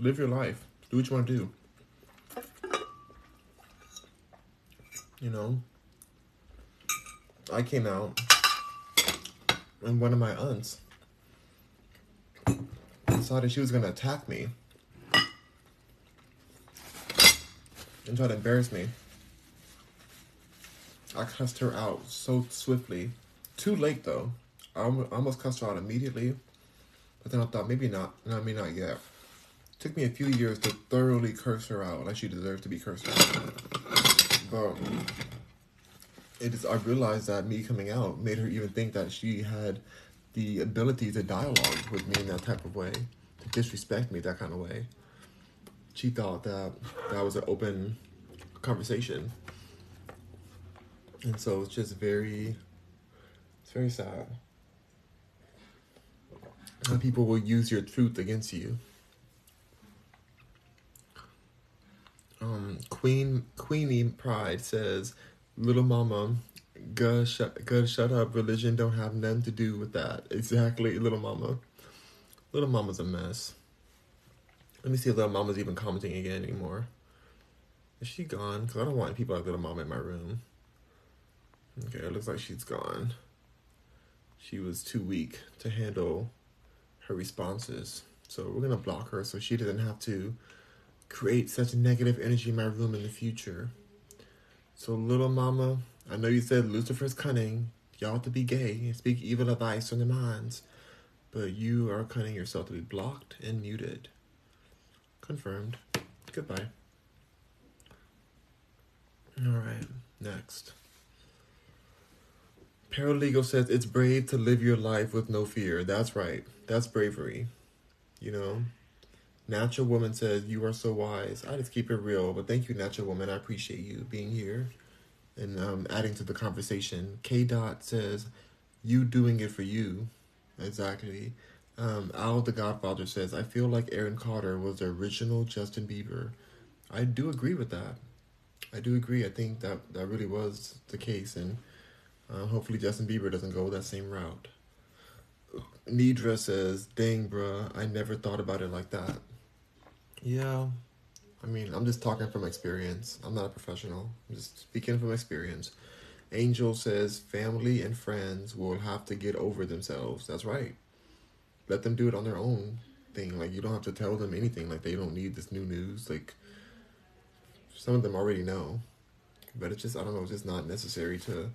Live your life. Do what you want to do. You know, I came out, and one of my aunts decided she was going to attack me and try to embarrass me. I cussed her out so swiftly. Too late, though. I almost cussed her out immediately, but then I thought maybe not. No, I mean not yet. It took me a few years to thoroughly curse her out, like she deserved to be cursed out. But it is. I realized that me coming out made her even think that she had the ability to dialogue with me in that type of way, disrespect me that kind of way. She thought that that was an open conversation, and so it's just very, it's very sad. How people will use your truth against you. Um, Queen Queenie Pride says, "Little Mama, Good, shut, good, shut up. Religion don't have nothing to do with that. Exactly, little mama. Little mama's a mess. Let me see if little mama's even commenting again anymore. Is she gone? Because I don't want people like little mama in my room. Okay, it looks like she's gone. She was too weak to handle her responses. So we're going to block her so she doesn't have to create such negative energy in my room in the future. So, little mama, I know you said Lucifer's cunning, y'all have to be gay and speak evil advice on the minds, but you are cutting yourself to be blocked and muted. Confirmed. Goodbye. Alright, next. Paralegal says it's brave to live your life with no fear. That's right. That's bravery. You know? Natural Woman says, You are so wise. I just keep it real, but thank you, Natural Woman. I appreciate you being here and um, adding to the conversation. K Dot says, "You doing it for you." Exactly. Um, Al the Godfather says, "I feel like Aaron Carter was the original Justin Bieber." I do agree with that. I do agree. I think that that really was the case, and uh, hopefully Justin Bieber doesn't go that same route. Nidra says, "Dang, bruh, I never thought about it like that." Yeah, I mean, I'm just talking from experience. I'm not a professional. I'm just speaking from experience. Angel says family and friends will have to get over themselves. That's right. Let them do it on their own thing. Like you don't have to tell them anything. Like they don't need this new news. Like some of them already know. But it's just I don't know, it's just not necessary to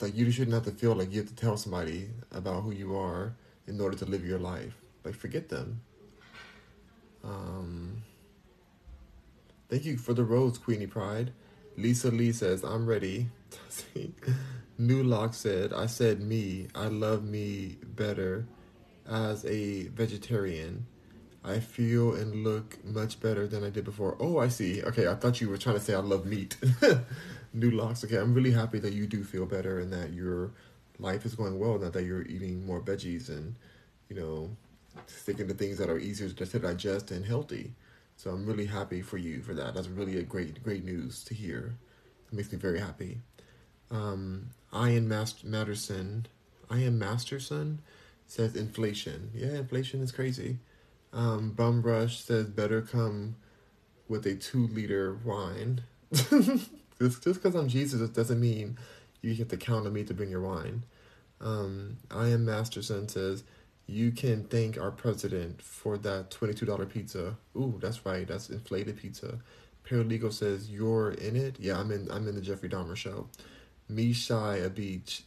like you shouldn't have to feel like you have to tell somebody about who you are in order to live your life. Like forget them. Um Thank you for the rose, Queenie Pride. Lisa Lee says, I'm ready. (laughs) New Lock said, I said me. I love me better as a vegetarian. I feel and look much better than I did before. Oh, I see. Okay, I thought you were trying to say I love meat. (laughs) New Locks. Okay, I'm really happy that you do feel better and that your life is going well, not that you're eating more veggies and, you know, sticking to things that are easier to digest and healthy. So I'm really happy for you for that. That's really a great, great news to hear. It makes me very happy. Um, Ian Master- Matterson, Ian Masterson says inflation. Yeah, inflation is crazy. Um, Bum Rush says better come with a two liter wine. (laughs) just because I'm Jesus doesn't mean you have to count on me to bring your wine. Um, I am Masterson says you can thank our president for that $22 pizza. Ooh, that's right. That's inflated pizza. Paralegal says you're in it. Yeah, I'm in. I'm in the Jeffrey Dahmer show. Me shy a beach.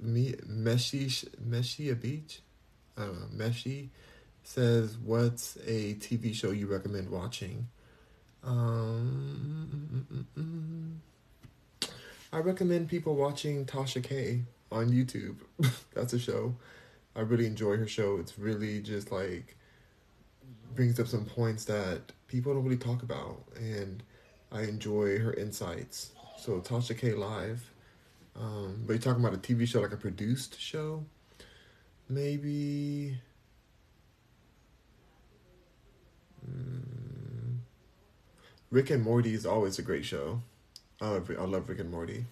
Me meshy meshy a beach. I don't know. Meshy says what's a TV show you recommend watching? Um, mm, mm, mm, I recommend people watching Tasha K on YouTube. (laughs) That's a show. I really enjoy her show. It's really just like brings up some points that people don't really talk about, and I enjoy her insights. So Tasha K Live. Um, but you're talking about a TV show, like a produced show, maybe. Mm, Rick and Morty is always a great show. I love, I love Rick and Morty.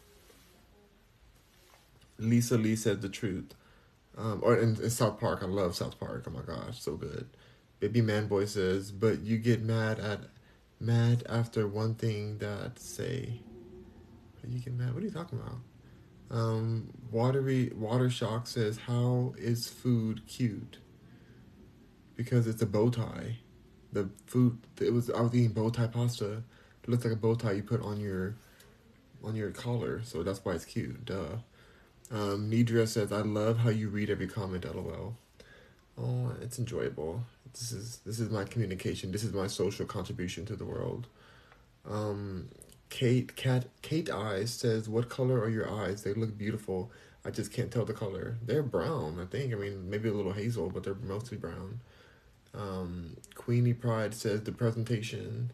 Lisa Lee said the truth. Um, or in, in, South Park, I love South Park. Oh my gosh, so good. Baby Man Boy says, but you get mad at mad after one thing that say. You get mad. What are you talking about? Um, watery Water Shock says, how is food cute? Because it's a bow tie. The food it was I was eating bow tie pasta. It looks like a bow tie you put on your on your collar, so that's why it's cute. Duh. Um, Nidra says, "I love how you read every comment." LOL. Oh, it's enjoyable. This is this is my communication. This is my social contribution to the world. Um, Kate Cat Kate Eyes says, "What color are your eyes? They look beautiful. I just can't tell the color. They're brown, I think. I mean, maybe a little hazel, but they're mostly brown." Um, Queenie Pride says, "The presentation."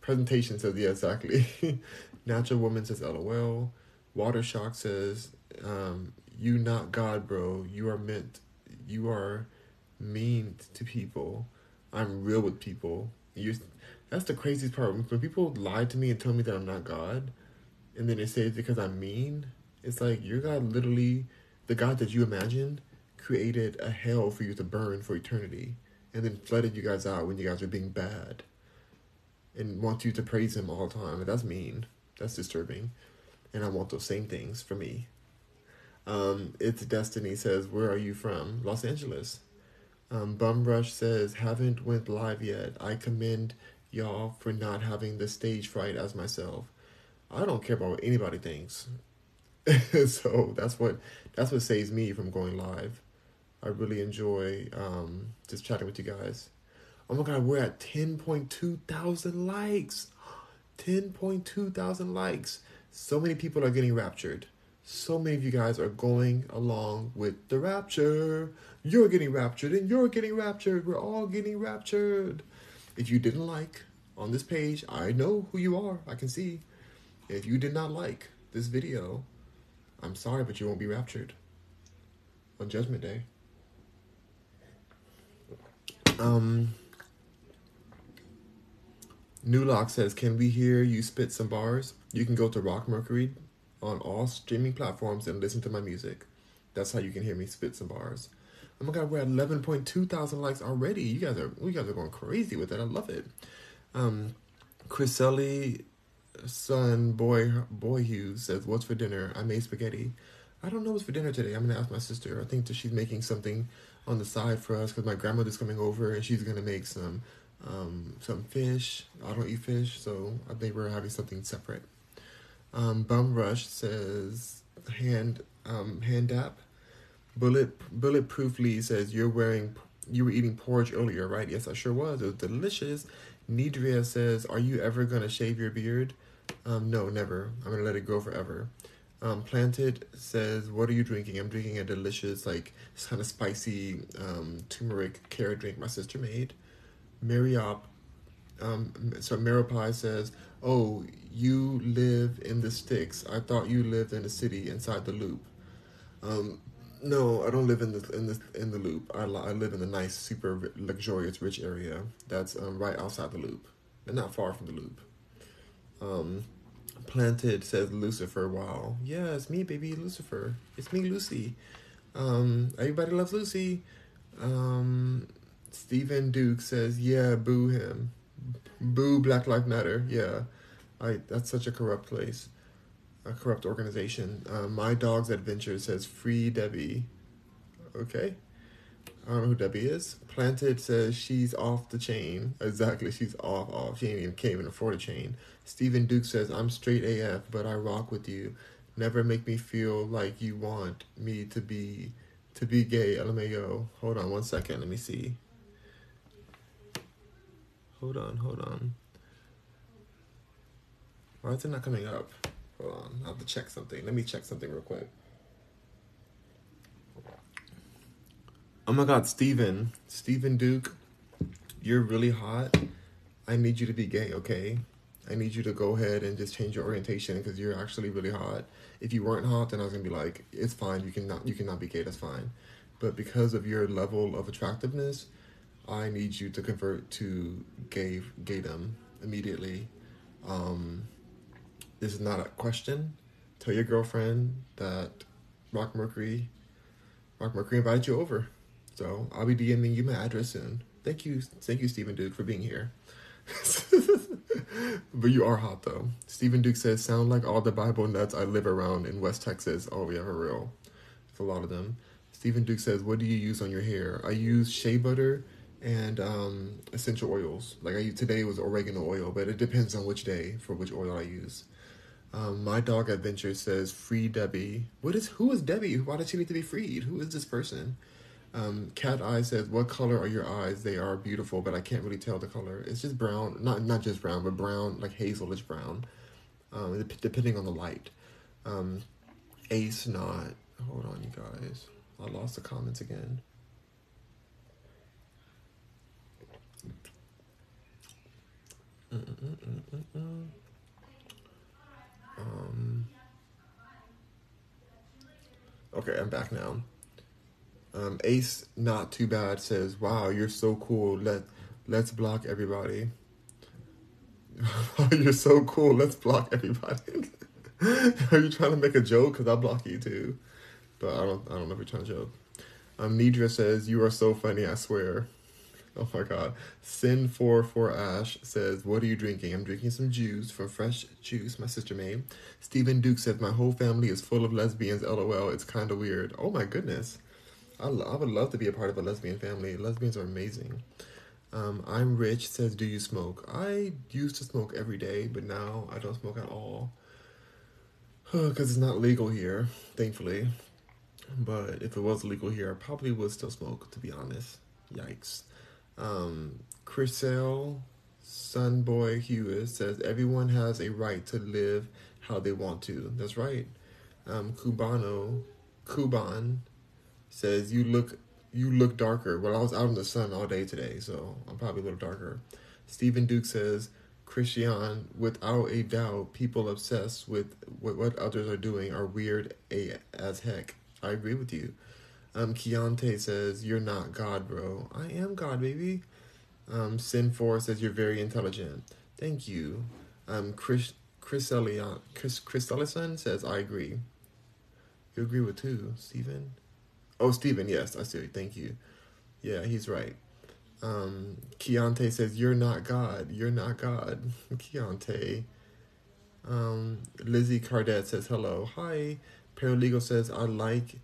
Presentation says, "Yeah, exactly." (laughs) Natural Woman says, "LOL." Water Shock says, um, "You not God, bro. You are meant. You are." mean to people. I'm real with people. You, that's the craziest part. When people lie to me and tell me that I'm not God, and then they say it's because I'm mean, it's like your God literally, the God that you imagine, created a hell for you to burn for eternity, and then flooded you guys out when you guys are being bad, and wants you to praise Him all the time. That's mean. That's disturbing, and I want those same things for me. Um, it's Destiny says, "Where are you from?" Los Angeles. Um, Bumrush says, haven't went live yet. I commend y'all for not having the stage fright as myself. I don't care about what anybody thinks. (laughs) so that's what that's what saves me from going live. I really enjoy um, just chatting with you guys. Oh my god, we're at 10.2 thousand likes. 10.2 thousand likes. So many people are getting raptured. So many of you guys are going along with the rapture. You're getting raptured and you're getting raptured. We're all getting raptured. If you didn't like on this page, I know who you are. I can see. If you did not like this video, I'm sorry, but you won't be raptured on Judgment Day. Um, New Lock says, Can we hear you spit some bars? You can go to Rock Mercury on all streaming platforms and listen to my music. That's how you can hear me spit some bars. Oh my god, we're at eleven point two thousand likes already. You guys are you guys are going crazy with it. I love it. Um, Chriselli, son boy boy Hughes says, "What's for dinner?" I made spaghetti. I don't know what's for dinner today. I'm gonna ask my sister. I think that she's making something on the side for us because my grandmother's coming over and she's gonna make some um, some fish. I don't eat fish, so I think we're having something separate. Um, Bum Rush says hand um, hand dap. Bullet Bulletproof bulletproofly says you're wearing you were eating porridge earlier, right? Yes, I sure was. It was delicious. Nidria says, "Are you ever gonna shave your beard?" Um, no, never. I'm gonna let it grow forever. Um, Planted says, "What are you drinking?" I'm drinking a delicious, like, kind of spicy um, turmeric carrot drink my sister made. Mariop, um, so Pie says, "Oh, you live in the sticks. I thought you lived in the city inside the loop." Um, no, I don't live in the in the in the loop. I, I live in a nice, super luxurious, rich area that's um, right outside the loop, and not far from the loop. Um, Planted says Lucifer. Wow, yeah, it's me, baby, Lucifer. It's me, Lucy. Um, everybody loves Lucy. Um, Stephen Duke says, "Yeah, boo him, boo Black Lives Matter." Yeah, I that's such a corrupt place a corrupt organization. Uh, My Dog's Adventure says free Debbie. Okay. I don't know who Debbie is. Planted says she's off the chain. Exactly, she's off, off. She ain't even can't even afford a chain. Stephen Duke says I'm straight AF, but I rock with you. Never make me feel like you want me to be to be gay. LMAO. Hold on one second. Let me see. Hold on, hold on. Why is it not coming up? Hold on, I have to check something. Let me check something real quick. Oh my god, Stephen. Stephen Duke, you're really hot. I need you to be gay, okay? I need you to go ahead and just change your orientation because you're actually really hot. If you weren't hot, then I was gonna be like, it's fine. You cannot you cannot be gay. That's fine. But because of your level of attractiveness, I need you to convert to gay gaydom immediately. Um, this is not a question. Tell your girlfriend that Rock Mercury, Rock Mercury invited you over. So I'll be DMing you my address soon. Thank you, thank you, Stephen Duke, for being here. (laughs) but you are hot though. Stephen Duke says, "Sound like all the Bible nuts I live around in West Texas." Oh yeah, for real. It's a lot of them. Stephen Duke says, "What do you use on your hair?" I use shea butter and um, essential oils. Like I today was oregano oil, but it depends on which day for which oil I use. Um, my dog adventure says free Debbie. What is who is Debbie? Why does she need to be freed? Who is this person? Um, Cat Eye says, "What color are your eyes? They are beautiful, but I can't really tell the color. It's just brown, not not just brown, but brown like hazelish brown, um, depending on the light." Um, Ace not. Hold on, you guys. I lost the comments again. Um, okay, I'm back now. Um, Ace, not too bad, says, "Wow, you're so cool. Let let's block everybody. (laughs) you're so cool. Let's block everybody. (laughs) Are you trying to make a joke? Cause I'll block you too. But I don't. I don't know if you're trying to joke." Um, Nidra says, "You are so funny. I swear." Oh my god. Sin four for Ash says, What are you drinking? I'm drinking some juice from Fresh Juice, my sister made. Stephen Duke says, My whole family is full of lesbians, lol. It's kind of weird. Oh my goodness. I, I would love to be a part of a lesbian family. Lesbians are amazing. Um, I'm rich says, Do you smoke? I used to smoke every day, but now I don't smoke at all. (sighs) Because it's not legal here, thankfully. But if it was legal here, I probably would still smoke, to be honest. Yikes. Um, Chriselle Sunboy Hewitt says everyone has a right to live how they want to. That's right. Um, Cubano Cuban says you look you look darker. Well, I was out in the sun all day today, so I'm probably a little darker. Stephen Duke says Christian, without a doubt, people obsessed with what others are doing are weird as heck. I agree with you. Um, Keontae says, You're not God, bro. I am God, baby. Um, Sin4 says, You're very intelligent. Thank you. Um, Chris, Chris, Elliot, Chris, Chris Ellison says, I agree. You agree with who? Stephen? Oh, Stephen, yes, I see. Thank you. Yeah, he's right. Um, Keontae says, You're not God. You're not God. (laughs) Keontae. Um, Lizzie Cardette says, Hello. Hi. Paralegal says, I like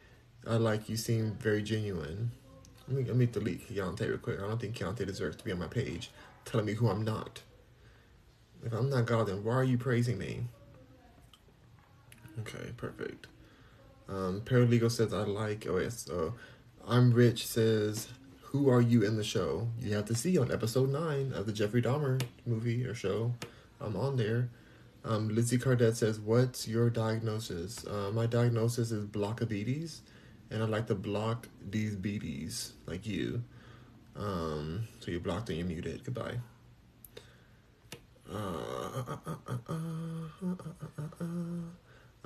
I like you seem very genuine. Let me, let me delete Keontae real quick. I don't think Keontae deserves to be on my page telling me who I'm not. If I'm not God, then why are you praising me? Okay, perfect. Um, Paralegal says I like. Oh yes. So I'm rich says who are you in the show? You have to see on episode nine of the Jeffrey Dahmer movie or show. I'm on there. Um, Lizzie Cardette says, "What's your diagnosis?" Uh, my diagnosis is blockabetes and I'd like to block these BDs like you. Um, so you're blocked and you're muted. Goodbye. Uh,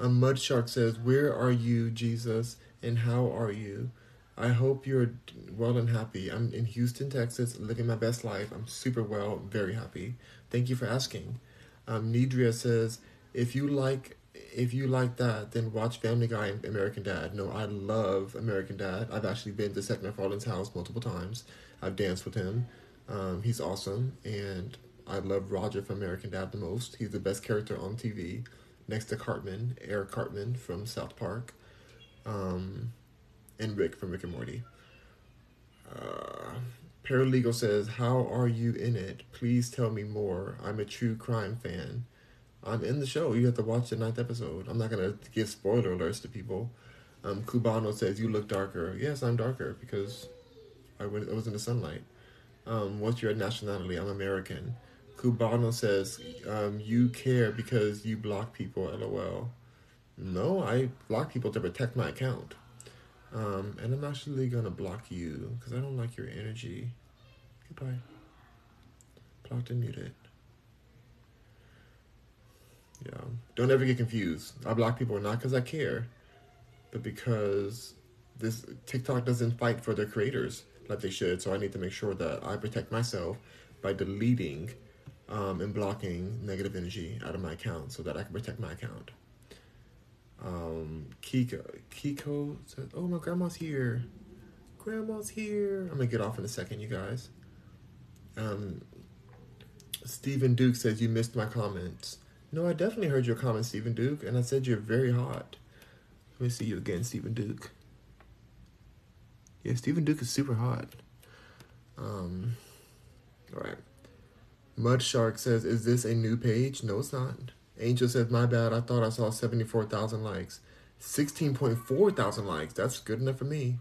Mud Shark says, Where are you, Jesus, and how are you? I hope you're well and happy. I'm in Houston, Texas, living my best life. I'm super well, very happy. Thank you for asking. Um, Nidria says, If you like if you like that, then watch Family Guy and American Dad. No, I love American Dad. I've actually been to Seth MacFarlane's house multiple times. I've danced with him. Um, he's awesome, and I love Roger from American Dad the most. He's the best character on TV, next to Cartman, Eric Cartman from South Park, um, and Rick from Rick and Morty. Uh, Paralegal says, "How are you in it? Please tell me more. I'm a true crime fan." I'm in the show. You have to watch the ninth episode. I'm not gonna give spoiler alerts to people. Um, Cubano says you look darker. Yes, I'm darker because I, went, I was in the sunlight. Um, what's your nationality? I'm American. Cubano says um, you care because you block people. LOL. No, I block people to protect my account. Um, and I'm actually gonna block you because I don't like your energy. Goodbye. Blocked and muted. Yeah. Don't ever get confused. I block people not because I care, but because this TikTok doesn't fight for their creators like they should. So I need to make sure that I protect myself by deleting um, and blocking negative energy out of my account so that I can protect my account. Um, Kiko, Kiko says, "Oh, my grandma's here. Grandma's here." I'm gonna get off in a second, you guys. Um, Stephen Duke says you missed my comments. No, I definitely heard your comment, Stephen Duke, and I said you're very hot. Let me see you again, Stephen Duke. Yeah, Stephen Duke is super hot. Um, all right. Mud Shark says, "Is this a new page?" No, it's not. Angel says, My bad, I thought I saw 74,000 likes. 16.4 thousand likes. That's good enough for me.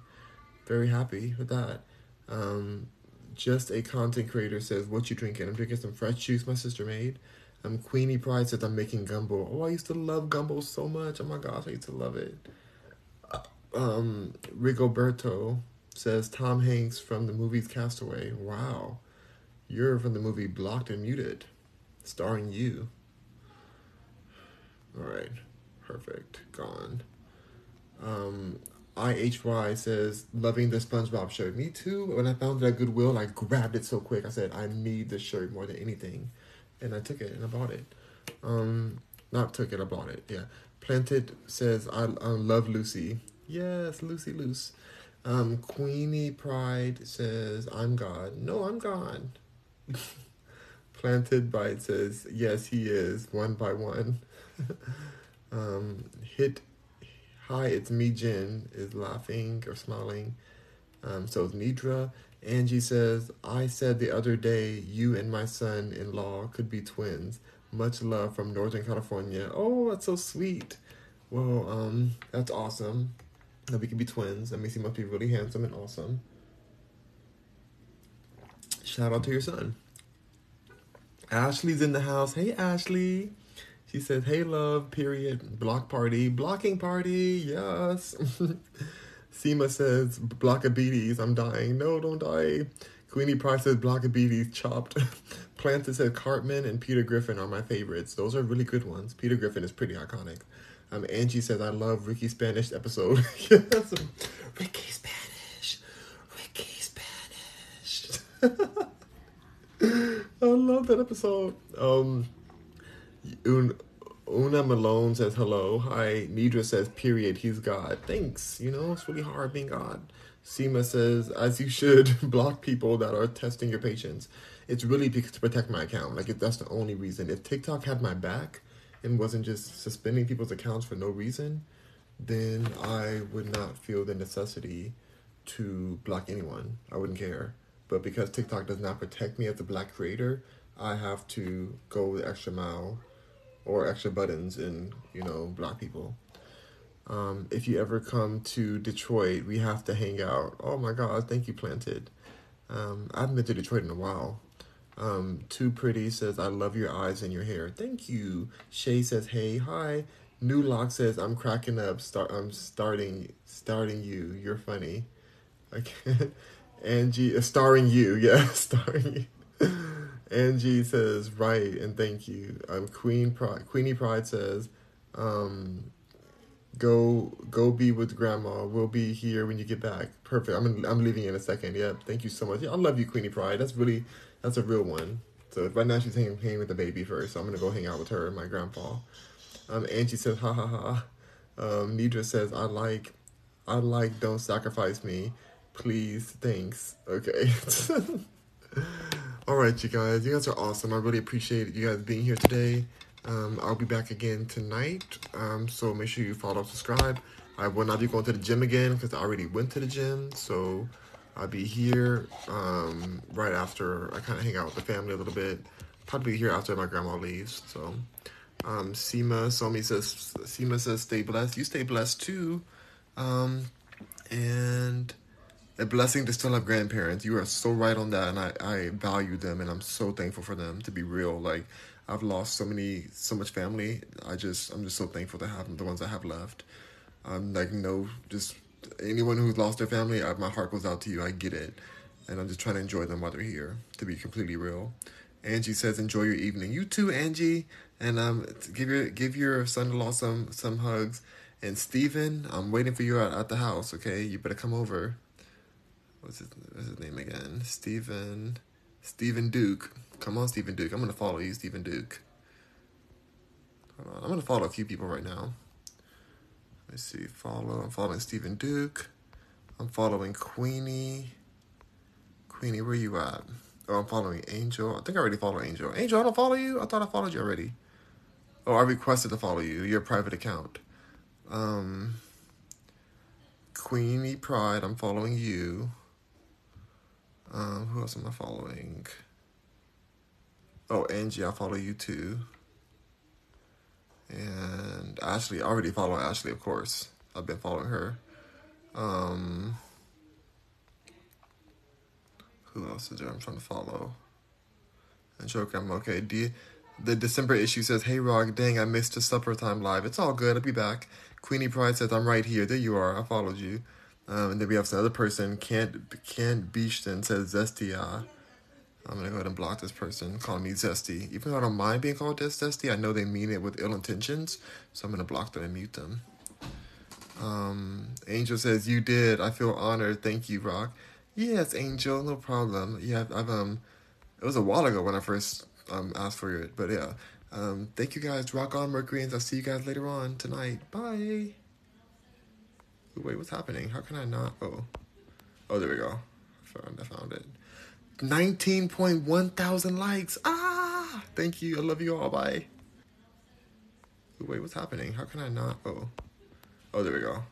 Very happy with that. Um, just a content creator says, What you drinking? I'm drinking some fresh juice my sister made. Um, Queenie Pride says, I'm making gumbo. Oh, I used to love gumbo so much. Oh my gosh, I used to love it. Um, Rigoberto says, Tom Hanks from the movie's Castaway. Wow. You're from the movie Blocked and Muted, starring you. All right, perfect. Gone. Um, IHY says, loving the SpongeBob shirt. Me too. When I found it at Goodwill, I grabbed it so quick. I said, I need this shirt more than anything. And I took it and I bought it. Um, not took it, I bought it. Yeah. Planted says, I, I love Lucy. Yes, Lucy Loose. Um, Queenie Pride says, I'm God. No, I'm God. (laughs) Planted Bite says, yes, he is, one by one. (laughs) um, hit, hi, it's me, Jen, is laughing or smiling. Um, so it's Nidra. Angie says, I said the other day you and my son in law could be twins. Much love from Northern California. Oh, that's so sweet. Well, um, that's awesome that we could be twins. That makes you must be really handsome and awesome. Shout out to your son. Ashley's in the house. Hey, Ashley. She says, hey, love, period. Block party. Blocking party. Yes. (laughs) Seema says, block of beaties. I'm dying. No, don't die. Queenie Price says, block of beaties. Chopped. (laughs) Planted says, Cartman and Peter Griffin are my favorites. Those are really good ones. Peter Griffin is pretty iconic. Um, Angie says, I love Ricky Spanish episode. (laughs) yes. Ricky Spanish. Ricky Spanish. (laughs) I love that episode. Um, Un, Una Malone says hello. Hi. Nidra says, period. He's God. Thanks. You know, it's really hard being God. Seema says, as you should, (laughs) block people that are testing your patience. It's really to protect my account. Like, if that's the only reason. If TikTok had my back and wasn't just suspending people's accounts for no reason, then I would not feel the necessity to block anyone. I wouldn't care. But because TikTok does not protect me as a black creator, I have to go the extra mile or extra buttons and, you know, black people. Um, if you ever come to Detroit, we have to hang out. Oh my God, thank you, Planted. Um, I haven't been to Detroit in a while. Um, Too Pretty says, I love your eyes and your hair. Thank you. Shay says, hey, hi. New Lock says, I'm cracking up. Start, I'm starting, starting you. You're funny. (laughs) Okay. Angie, uh, starring you. (laughs) Yeah, starring you. Angie says, right, and thank you. Um, Queen Pride, Queenie Pride says, um, go go be with grandma. We'll be here when you get back. Perfect. I'm I'm leaving in a second. Yeah, thank you so much. Yeah, I love you, Queenie Pride. That's really that's a real one. So right now she's hanging, hanging with the baby first. So I'm gonna go hang out with her and my grandpa. Um, Angie says, ha ha ha. Um, Nidra says, I like, I like, don't sacrifice me, please, thanks. Okay. (laughs) All right, you guys. You guys are awesome. I really appreciate you guys being here today. Um, I'll be back again tonight. Um, so make sure you follow, subscribe. I will not be going to the gym again because I already went to the gym. So I'll be here um, right after I kind of hang out with the family a little bit. Probably here after my grandma leaves. So, um, Seema Somi says, Seema says, stay blessed. You stay blessed too. Um, and a blessing to still have grandparents. You are so right on that, and I, I value them, and I'm so thankful for them. To be real, like I've lost so many, so much family. I just, I'm just so thankful to have the ones I have left. I'm like no, just anyone who's lost their family, I, my heart goes out to you. I get it, and I'm just trying to enjoy them while they're here. To be completely real, Angie says, "Enjoy your evening." You too, Angie, and um, give your give your son-in-law some some hugs. And Stephen, I'm waiting for you at, at the house. Okay, you better come over what's his, what's his name again? Stephen, Stephen Duke. Come on, Stephen Duke. I'm gonna follow you, Stephen Duke. Hold on, I'm gonna follow a few people right now. Let me see, follow. I'm following Stephen Duke. I'm following Queenie. Queenie, where you at? Oh, I'm following Angel. I think I already followed Angel. Angel, I don't follow you. I thought I followed you already. Oh, I requested to follow you. Your private account. Um, Queenie Pride. I'm following you. Um, who else am I following? Oh, Angie, I follow you too. And Ashley, I already follow Ashley, of course. I've been following her. Um, who else is there? I'm trying to follow. And joke, I'm okay. D- the December issue says, Hey Rock, dang, I missed a supper time live. It's all good, I'll be back. Queenie Pride says, I'm right here. There you are. I followed you. Um, and then we have another person, Can't Can't says Zesty. Uh, I'm gonna go ahead and block this person Call me Zesty. Even though I don't mind being called Zesty, I know they mean it with ill intentions, so I'm gonna block them and mute them. Um, Angel says you did. I feel honored. Thank you, Rock. Yes, Angel, no problem. Yeah, I've um, it was a while ago when I first um asked for it, but yeah. Um, thank you guys. Rock on, Mercuryans. I'll see you guys later on tonight. Bye. Wait, what's happening? How can I not? Oh, oh, there we go. I found, I found it. 19.1 thousand likes. Ah, thank you. I love you all. Bye. Wait, what's happening? How can I not? Oh, oh, there we go.